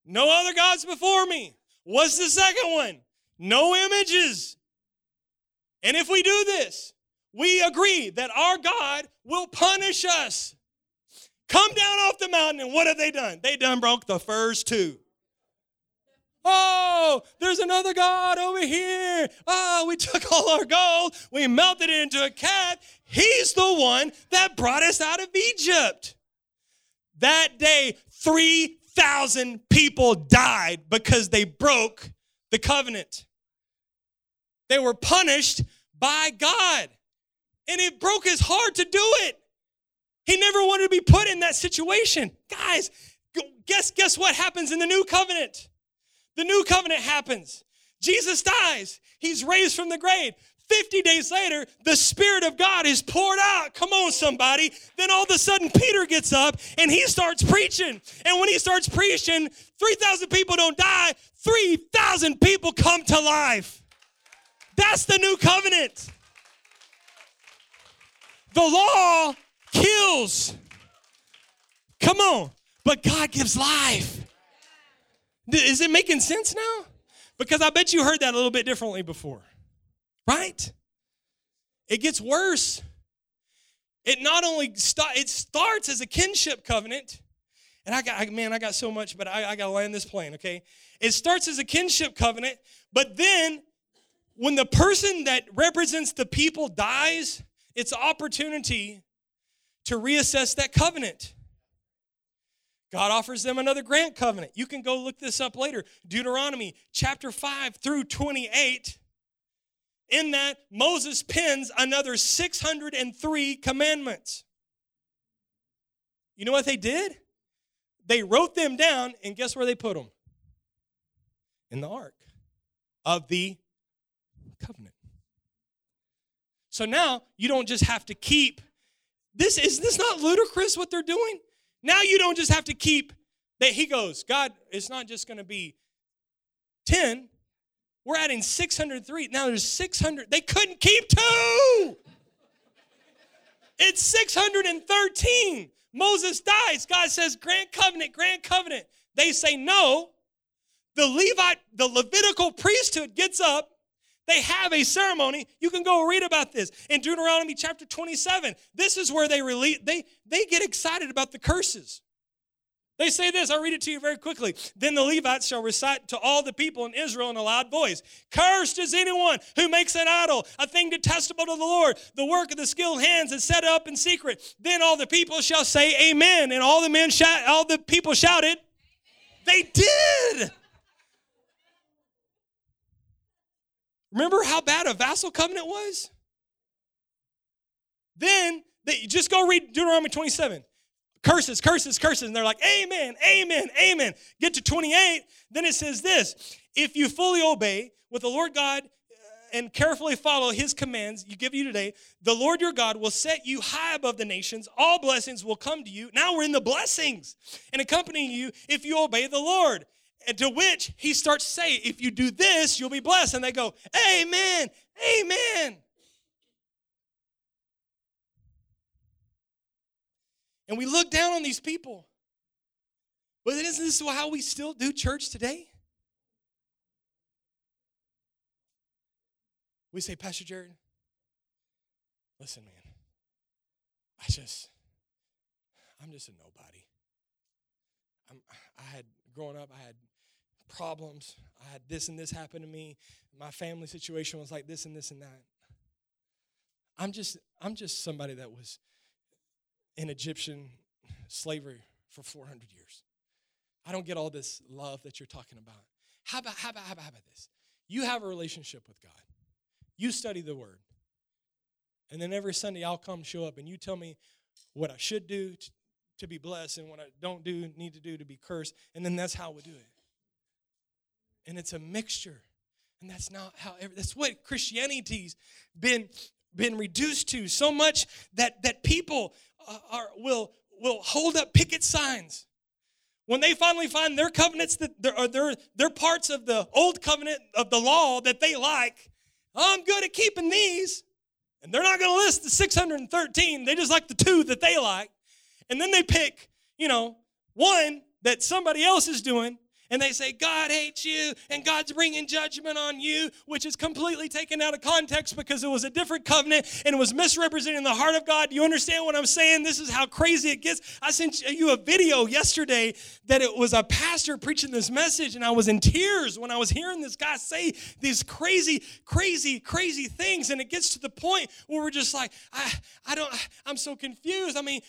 No other gods before me. What's the second one? No images. And if we do this, we agree that our God will punish us. Come down off the mountain, and what have they done? They done broke the first two. Oh, there's another God over here. Oh, we took all our gold, we melted it into a calf. He's the one that brought us out of Egypt. That day, 3,000 people died because they broke the covenant. They were punished by God. And it broke his heart to do it. He never wanted to be put in that situation. Guys, guess, guess what happens in the new covenant? The new covenant happens. Jesus dies. He's raised from the grave. 50 days later, the Spirit of God is poured out. Come on, somebody. Then all of a sudden, Peter gets up and he starts preaching. And when he starts preaching, 3,000 people don't die, 3,000 people come to life. That's the new covenant. The law kills. Come on. But God gives life. Is it making sense now? Because I bet you heard that a little bit differently before. Right? It gets worse. It not only st- it starts as a kinship covenant, and I got man, I got so much, but I, I got to land this plane. Okay, it starts as a kinship covenant, but then when the person that represents the people dies, it's opportunity to reassess that covenant. God offers them another grant covenant. You can go look this up later. Deuteronomy chapter 5 through 28. In that, Moses pins another 603 commandments. You know what they did? They wrote them down, and guess where they put them? In the ark of the covenant. So now you don't just have to keep this is this not ludicrous what they're doing? Now you don't just have to keep That he goes, God, it's not just going to be 10, we're adding 603. Now there's 600. They couldn't keep two. It's 613. Moses dies. God says, Grant covenant, grant covenant. They say no. The Levite, the Levitical priesthood gets up. They have a ceremony. You can go read about this in Deuteronomy chapter 27. This is where they release, they, they get excited about the curses. They say this, I'll read it to you very quickly. Then the Levites shall recite to all the people in Israel in a loud voice Cursed is anyone who makes an idol, a thing detestable to the Lord, the work of the skilled hands, and set up in secret. Then all the people shall say, Amen. And all the men shout, all the people shouted, They did. Remember how bad a vassal covenant was? Then they, just go read Deuteronomy 27 curses, curses, curses. And they're like, Amen, Amen, Amen. Get to 28, then it says this If you fully obey what the Lord God uh, and carefully follow his commands you give you today, the Lord your God will set you high above the nations. All blessings will come to you. Now we're in the blessings and accompanying you if you obey the Lord. And to which he starts to say, if you do this, you'll be blessed. And they go, Amen, Amen. And we look down on these people. But isn't this how we still do church today? We say, Pastor Jared, listen, man, I just, I'm just a nobody. I'm, I had, growing up, I had problems. I had this and this happen to me. My family situation was like this and this and that. I'm just, I'm just somebody that was in Egyptian slavery for 400 years. I don't get all this love that you're talking about. How about, how about, how about, how about this? You have a relationship with God. You study the word. And then every Sunday I'll come show up and you tell me what I should do to, to be blessed and what I don't do, need to do to be cursed. And then that's how we do it. And it's a mixture. And that's not how, that's what Christianity's been been reduced to so much that that people uh, are, will, will hold up picket signs. When they finally find their covenants that they're, they're, they're parts of the old covenant of the law that they like, I'm good at keeping these. And they're not going to list the 613. They just like the two that they like. And then they pick, you know, one that somebody else is doing and they say, God hates you and God's bringing judgment on you, which is completely taken out of context because it was a different covenant and it was misrepresenting the heart of God. Do you understand what I'm saying? This is how crazy it gets. I sent you a video yesterday that it was a pastor preaching this message, and I was in tears when I was hearing this guy say these crazy, crazy, crazy things. And it gets to the point where we're just like, I, I don't, I'm so confused. I mean,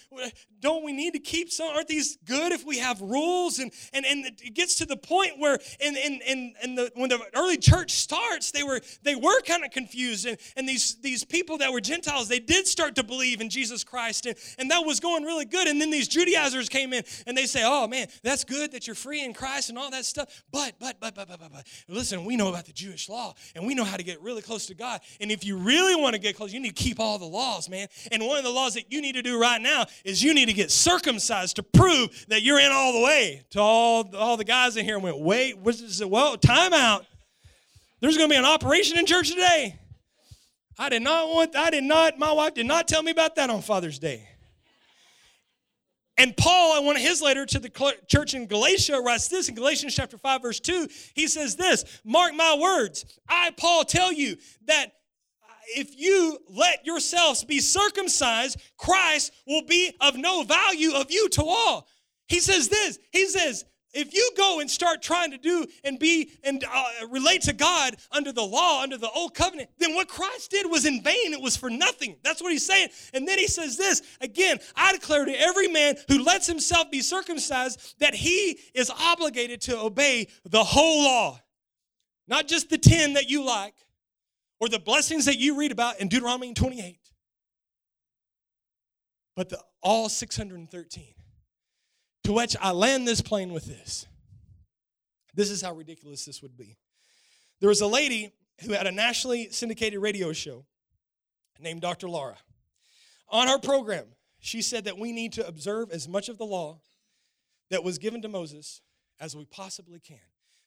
don't we need to keep some? Aren't these good if we have rules? And and and it gets to point where in in in, in the when the early church starts, they were they were kind of confused, and and these these people that were Gentiles, they did start to believe in Jesus Christ, and and that was going really good. And then these Judaizers came in, and they say, oh man, that's good that you're free in Christ and all that stuff. But but but but but but, but. listen, we know about the Jewish law, and we know how to get really close to God. And if you really want to get close, you need to keep all the laws, man. And one of the laws that you need to do right now is you need to get circumcised to prove that you're in all the way. To all all the guys here went, wait, what's this? Well, time out. There's going to be an operation in church today. I did not want, I did not, my wife did not tell me about that on Father's Day. And Paul, in one of his letter to the church in Galatia, writes this in Galatians chapter 5, verse 2. He says this Mark my words. I, Paul, tell you that if you let yourselves be circumcised, Christ will be of no value of you to all. He says this. He says, if you go and start trying to do and be and uh, relate to God under the law, under the old covenant, then what Christ did was in vain. It was for nothing. That's what he's saying. And then he says this again I declare to every man who lets himself be circumcised that he is obligated to obey the whole law, not just the 10 that you like or the blessings that you read about in Deuteronomy 28, but the all 613. To which I land this plane with this. This is how ridiculous this would be. There was a lady who had a nationally syndicated radio show named Dr. Laura. On her program, she said that we need to observe as much of the law that was given to Moses as we possibly can.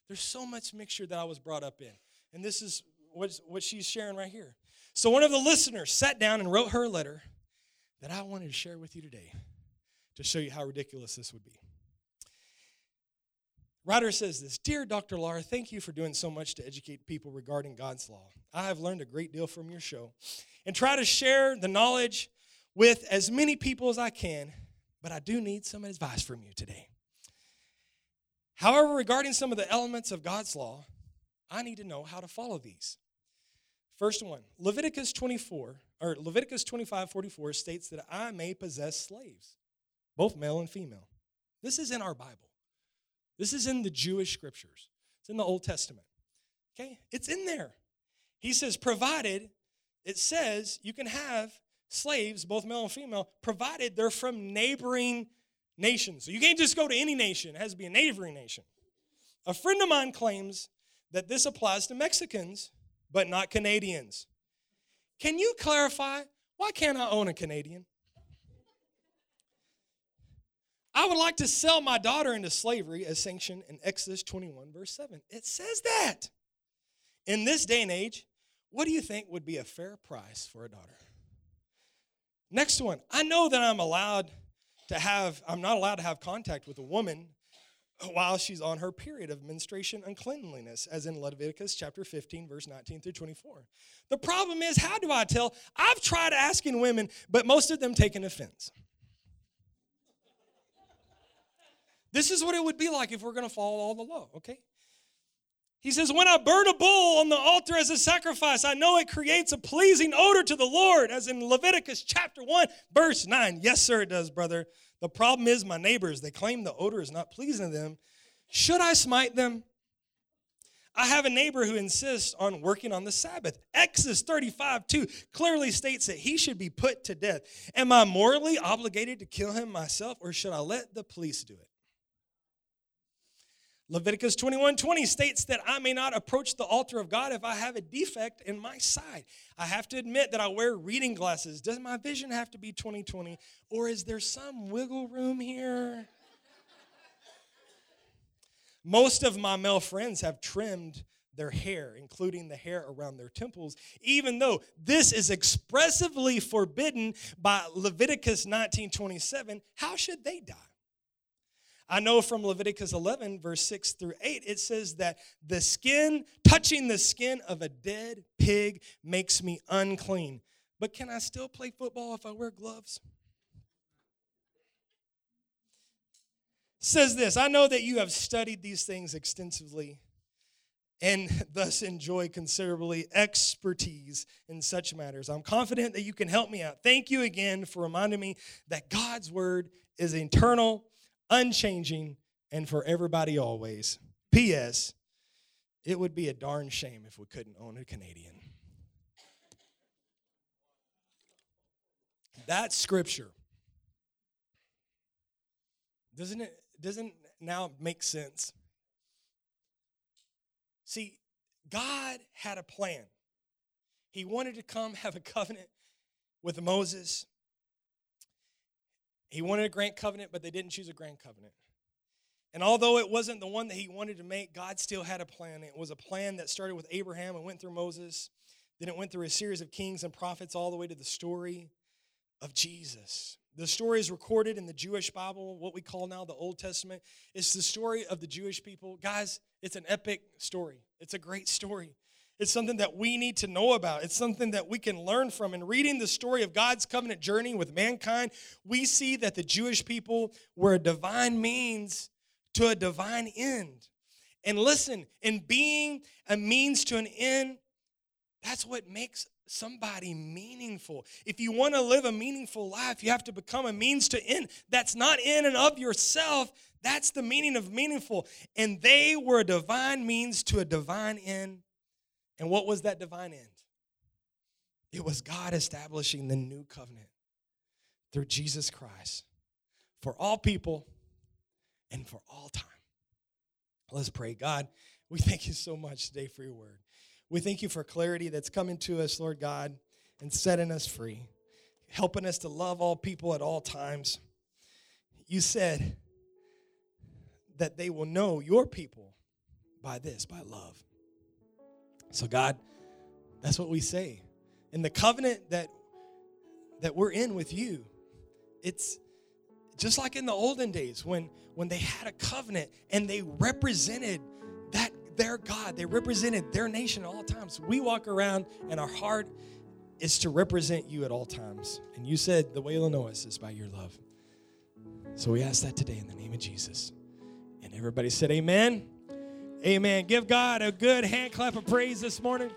There's so much mixture that I was brought up in. And this is what, what she's sharing right here. So one of the listeners sat down and wrote her a letter that I wanted to share with you today to show you how ridiculous this would be. Writer says this Dear Dr. Laura, thank you for doing so much to educate people regarding God's law. I have learned a great deal from your show and try to share the knowledge with as many people as I can, but I do need some advice from you today. However, regarding some of the elements of God's law, I need to know how to follow these. First one, Leviticus 24, or Leviticus 25, 44 states that I may possess slaves, both male and female. This is in our Bible. This is in the Jewish scriptures. It's in the Old Testament. Okay? It's in there. He says, provided, it says you can have slaves, both male and female, provided they're from neighboring nations. So you can't just go to any nation, it has to be a neighboring nation. A friend of mine claims that this applies to Mexicans, but not Canadians. Can you clarify why can't I own a Canadian? I would like to sell my daughter into slavery as sanctioned in Exodus 21, verse 7. It says that. In this day and age, what do you think would be a fair price for a daughter? Next one. I know that I'm allowed to have, I'm not allowed to have contact with a woman while she's on her period of menstruation uncleanliness, as in Leviticus chapter 15, verse 19 through 24. The problem is, how do I tell? I've tried asking women, but most of them take an offense. This is what it would be like if we're going to follow all the law, okay? He says, When I burn a bull on the altar as a sacrifice, I know it creates a pleasing odor to the Lord, as in Leviticus chapter 1, verse 9. Yes, sir, it does, brother. The problem is my neighbors, they claim the odor is not pleasing to them. Should I smite them? I have a neighbor who insists on working on the Sabbath. Exodus 35 2 clearly states that he should be put to death. Am I morally obligated to kill him myself, or should I let the police do it? Leviticus 21 20 states that I may not approach the altar of God if I have a defect in my sight. I have to admit that I wear reading glasses. Does my vision have to be 2020? Or is there some wiggle room here? Most of my male friends have trimmed their hair, including the hair around their temples, even though this is expressively forbidden by Leviticus 19:27. How should they die? I know from Leviticus 11, verse 6 through 8, it says that the skin, touching the skin of a dead pig makes me unclean. But can I still play football if I wear gloves? Says this I know that you have studied these things extensively and thus enjoy considerably expertise in such matters. I'm confident that you can help me out. Thank you again for reminding me that God's word is eternal unchanging, and for everybody always. P.S. It would be a darn shame if we couldn't own a Canadian. That scripture doesn't it doesn't now make sense? See, God had a plan. He wanted to come have a covenant with Moses he wanted a grant covenant, but they didn't choose a grant covenant. And although it wasn't the one that he wanted to make, God still had a plan. It was a plan that started with Abraham and went through Moses. Then it went through a series of kings and prophets all the way to the story of Jesus. The story is recorded in the Jewish Bible, what we call now the Old Testament. It's the story of the Jewish people. Guys, it's an epic story. It's a great story. It's something that we need to know about. It's something that we can learn from. In reading the story of God's covenant journey with mankind, we see that the Jewish people were a divine means to a divine end. And listen, in being a means to an end, that's what makes somebody meaningful. If you want to live a meaningful life, you have to become a means to end. That's not in and of yourself. That's the meaning of meaningful. And they were a divine means to a divine end and what was that divine end? It was God establishing the new covenant through Jesus Christ for all people and for all time. Let's pray. God, we thank you so much today for your word. We thank you for clarity that's coming to us, Lord God, and setting us free, helping us to love all people at all times. You said that they will know your people by this, by love. So, God, that's what we say. And the covenant that that we're in with you, it's just like in the olden days when when they had a covenant and they represented that their God, they represented their nation at all times. We walk around and our heart is to represent you at all times. And you said the way know is by your love. So we ask that today in the name of Jesus. And everybody said, Amen. Amen. Give God a good hand clap of praise this morning.